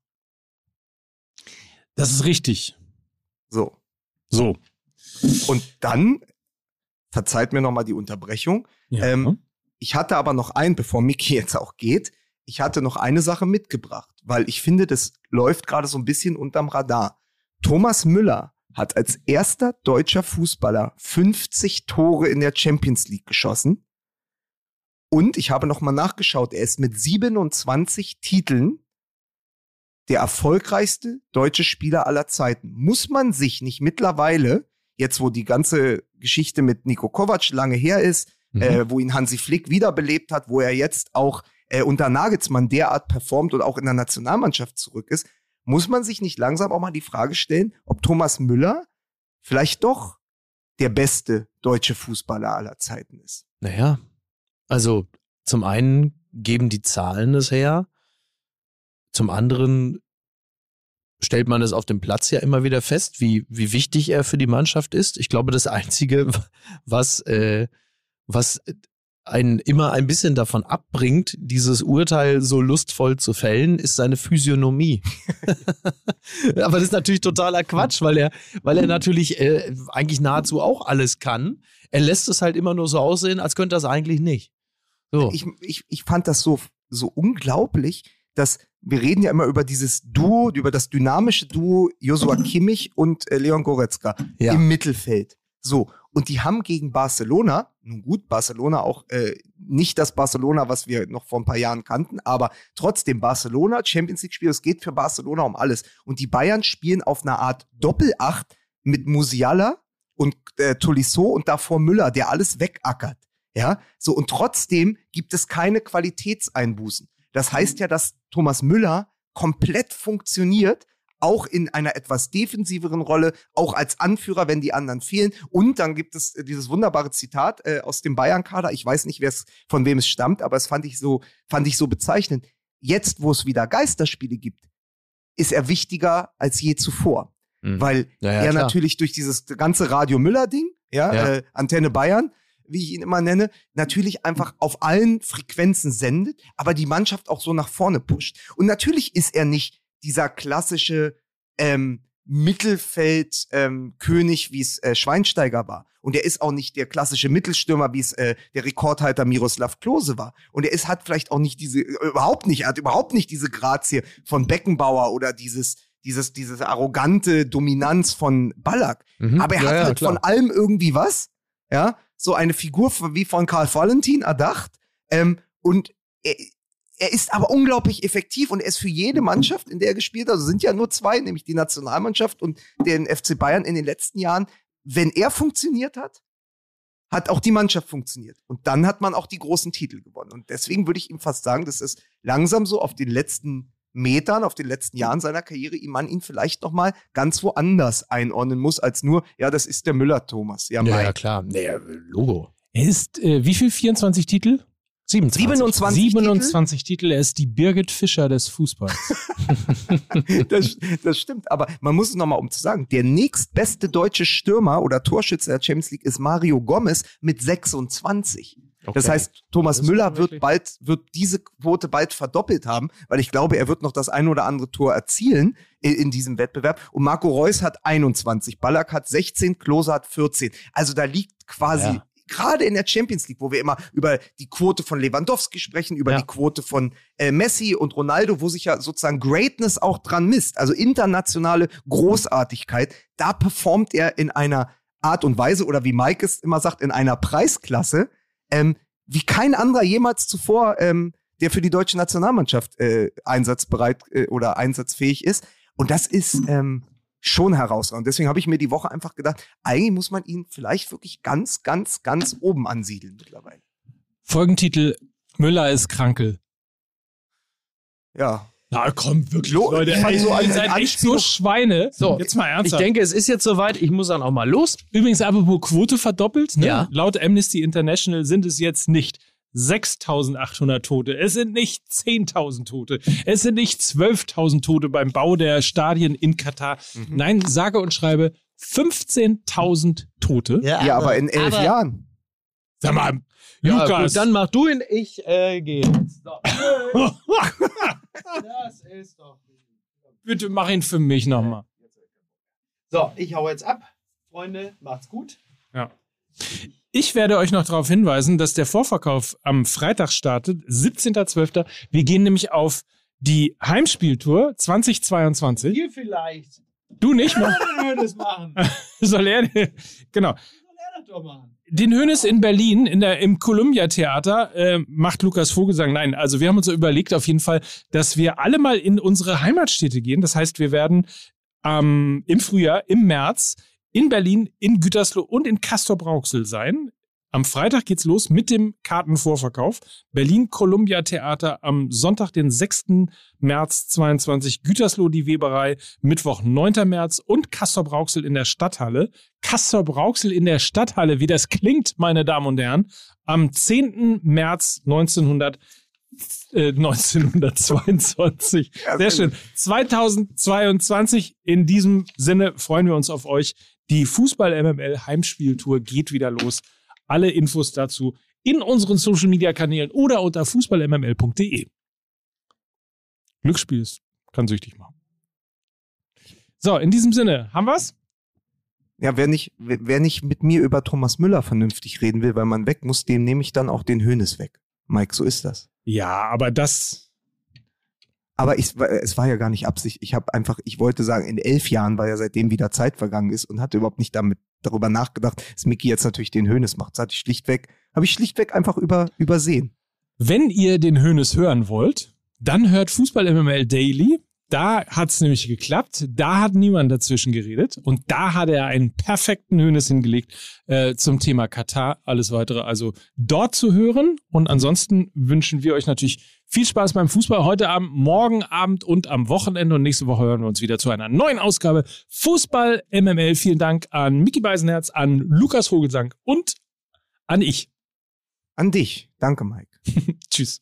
Das ist richtig. So. So. Und dann, verzeiht mir nochmal die Unterbrechung, Ja. Ähm, ich hatte aber noch ein, bevor Miki jetzt auch geht, ich hatte noch eine Sache mitgebracht, weil ich finde, das läuft gerade so ein bisschen unterm Radar. Thomas Müller hat als erster deutscher Fußballer 50 Tore in der Champions League geschossen. Und ich habe noch mal nachgeschaut, er ist mit 27 Titeln der erfolgreichste deutsche Spieler aller Zeiten. Muss man sich nicht mittlerweile, jetzt wo die ganze Geschichte mit Nico Kovac lange her ist, Mhm. äh, wo ihn Hansi Flick wiederbelebt hat, wo er jetzt auch äh, unter Nagelsmann derart performt und auch in der Nationalmannschaft zurück ist, muss man sich nicht langsam auch mal die Frage stellen, ob Thomas Müller vielleicht doch der beste deutsche Fußballer aller Zeiten ist. Naja, also zum einen geben die Zahlen es her, zum anderen stellt man es auf dem Platz ja immer wieder fest, wie, wie wichtig er für die Mannschaft ist. Ich glaube, das Einzige, was, äh, was einen immer ein bisschen davon abbringt, dieses Urteil so lustvoll zu fällen, ist seine Physiognomie. Aber das ist natürlich totaler Quatsch, weil er, weil er natürlich äh, eigentlich nahezu auch alles kann. Er lässt es halt immer nur so aussehen, als könnte er es eigentlich nicht. So. Ich, ich, ich fand das so, so unglaublich, dass wir reden ja immer über dieses Duo, über das dynamische Duo Joshua Kimmich und äh, Leon Goretzka Ja. im Mittelfeld. So. Und die haben gegen Barcelona, nun gut, Barcelona auch äh, nicht das Barcelona, was wir noch vor ein paar Jahren kannten, aber trotzdem Barcelona, Champions League-Spiel, es geht für Barcelona um alles. Und die Bayern spielen auf einer Art Doppelacht mit Musiala und äh, Tolisso und davor Müller, der alles wegackert. Ja, so und trotzdem gibt es keine Qualitätseinbußen. Das heißt ja, dass Thomas Müller komplett funktioniert, auch in einer etwas defensiveren Rolle, auch als Anführer, wenn die anderen fehlen. Und dann gibt es äh, dieses wunderbare Zitat äh, aus dem Bayern-Kader. Ich weiß nicht, wer es von wem es stammt, aber es fand ich so, fand ich so bezeichnend. Jetzt, wo es wieder Geisterspiele gibt, ist er wichtiger als je zuvor. Mhm. Weil Ja, ja, er klar. natürlich durch dieses ganze Radio Müller-Ding, ja, Ja. Äh, Antenne Bayern, wie ich ihn immer nenne, natürlich einfach auf allen Frequenzen sendet, aber die Mannschaft auch so nach vorne pusht. Und natürlich ist er nicht dieser klassische ähm, Mittelfeld-König, ähm, wie es äh, Schweinsteiger war. Und er ist auch nicht der klassische Mittelstürmer, wie es äh, der Rekordhalter Miroslav Klose war. Und er ist, hat vielleicht auch nicht diese, äh, überhaupt nicht, er hat überhaupt nicht diese Grazie von Beckenbauer oder dieses, dieses, diese arrogante Dominanz von Ballack. Mhm. Aber er Ja, hat halt von allem irgendwie was. Ja, so eine Figur wie von Karl Valentin erdacht. Ähm, und er, er ist aber unglaublich effektiv und er ist für jede Mannschaft, in der er gespielt hat, also sind ja nur zwei, nämlich die Nationalmannschaft und den FC Bayern in den letzten Jahren, wenn er funktioniert hat, hat auch die Mannschaft funktioniert. Und dann hat man auch die großen Titel gewonnen. Und deswegen würde ich ihm fast sagen, dass es langsam so auf den letzten Metern, auf den letzten Jahren seiner Karriere, ihm man ihn vielleicht noch mal ganz woanders einordnen muss, als nur, ja, das ist der Müller-Thomas. Ja, Ja, ja, klar. Nee, Logo. Er ist, äh, wie viel? 24 Titel? 27. 27 27 Titel. Er ist die Birgit Fischer des Fußballs. das, das stimmt, aber man muss es nochmal um zu sagen, der nächstbeste deutsche Stürmer oder Torschütze der Champions League ist Mario Gomez mit 26. Das Okay. heißt, Thomas Das Müller wird bald, wird diese Quote bald verdoppelt haben, weil ich glaube, er wird noch das ein oder andere Tor erzielen in, in diesem Wettbewerb. Und Marco Reus hat 21, Ballack hat 16, Klose hat 14. Also da liegt quasi Ja. Gerade in der Champions League, wo wir immer über die Quote von Lewandowski sprechen, über Ja. die Quote von äh, Messi und Ronaldo, wo sich ja sozusagen Greatness auch dran misst, also internationale Großartigkeit, da performt er in einer Art und Weise oder wie Mike es immer sagt, in einer Preisklasse, ähm, wie kein anderer jemals zuvor, ähm, der für die deutsche Nationalmannschaft äh, einsatzbereit äh, oder einsatzfähig ist. Und das ist ähm, schon herausragend. Deswegen habe ich mir die Woche einfach gedacht, eigentlich muss man ihn vielleicht wirklich ganz, ganz, ganz oben ansiedeln mittlerweile. Folgentitel: Müller ist Krankel. Ja. Na komm, wirklich, Lo- Leute. ich ey, so ihr seid echt so Schweine. So, jetzt mal Ich ernsthaft. denke, es ist jetzt soweit. Ich muss dann auch mal los. Übrigens, apropos Quote verdoppelt. Ne? Ja. Laut Amnesty International sind es jetzt nicht 6.800 Tote. Es sind nicht 10.000 Tote. Es sind nicht 12.000 Tote beim Bau der Stadien in Katar. Mhm. Nein, sage und schreibe 15.000 Tote. Ja, aber in elf aber- Jahren. Sag mal, Ja, Lukas. gut, dann mach du ihn. Ich äh, gehe das ist doch. Bitte mach ihn für mich nochmal. So, ich hau jetzt ab. Freunde, macht's gut. Ja. Ich werde euch noch darauf hinweisen, dass der Vorverkauf am Freitag startet, 17.12. Wir gehen nämlich auf die Heimspieltour 2022. Hier vielleicht. Du nicht, Mann. Das machen? Soll er? Genau. Den Hönes in Berlin in der, im Columbia Theater äh, macht Lukas Vogelsang. Nein, also wir haben uns so überlegt auf jeden Fall, dass wir alle mal in unsere Heimatstädte gehen. Das heißt, wir werden ähm, im Frühjahr, im März in Berlin, in Gütersloh und in Castor-Brauxel sein. Am Freitag geht's los mit dem Kartenvorverkauf. Berlin Columbia Theater am Sonntag, den 6. März 22. Gütersloh die Weberei, Mittwoch 9. März und Castor Brauxel in der Stadthalle. Castor Brauxel in der Stadthalle, wie das klingt, meine Damen und Herren, am 10. März äh, 1922. Ja, Sehr sehr schön. 2022. In diesem Sinne freuen wir uns auf euch. Die Fußball-MML Heimspieltour geht wieder los. Alle Infos dazu in unseren Social Media Kanälen oder unter fußballmml.de. Glücksspiel ist, kann süchtig machen. So, in diesem Sinne, haben wir's? Ja, wer nicht, wer nicht mit mir über Thomas Müller vernünftig reden will, weil man weg muss, dem nehme ich dann auch den Hönes weg. Mike, so ist das. Ja, aber das, Aber ich, es war ja gar nicht Absicht. Ich habe einfach, ich wollte sagen, in elf Jahren, weil ja seitdem wieder Zeit vergangen ist und hatte überhaupt nicht damit darüber nachgedacht, dass Mickey jetzt natürlich den Hönes macht. Das hatte ich schlichtweg, habe ich schlichtweg einfach über, übersehen. wenn ihr den Hönes hören wollt, dann hört Fußball MML Daily. Da hat's nämlich geklappt. Da hat niemand dazwischen geredet. Und da hat er einen perfekten Hönes hingelegt äh, zum Thema Katar. Alles weitere also dort zu hören. Und ansonsten wünschen wir euch natürlich viel Spaß beim Fußball heute Abend, morgen Abend und am Wochenende. Und nächste Woche hören wir uns wieder zu einer neuen Ausgabe Fußball MML. Vielen Dank an Micky Beisenherz, an Lukas Vogelsang und an ich. An dich. Danke, Mike. Tschüss.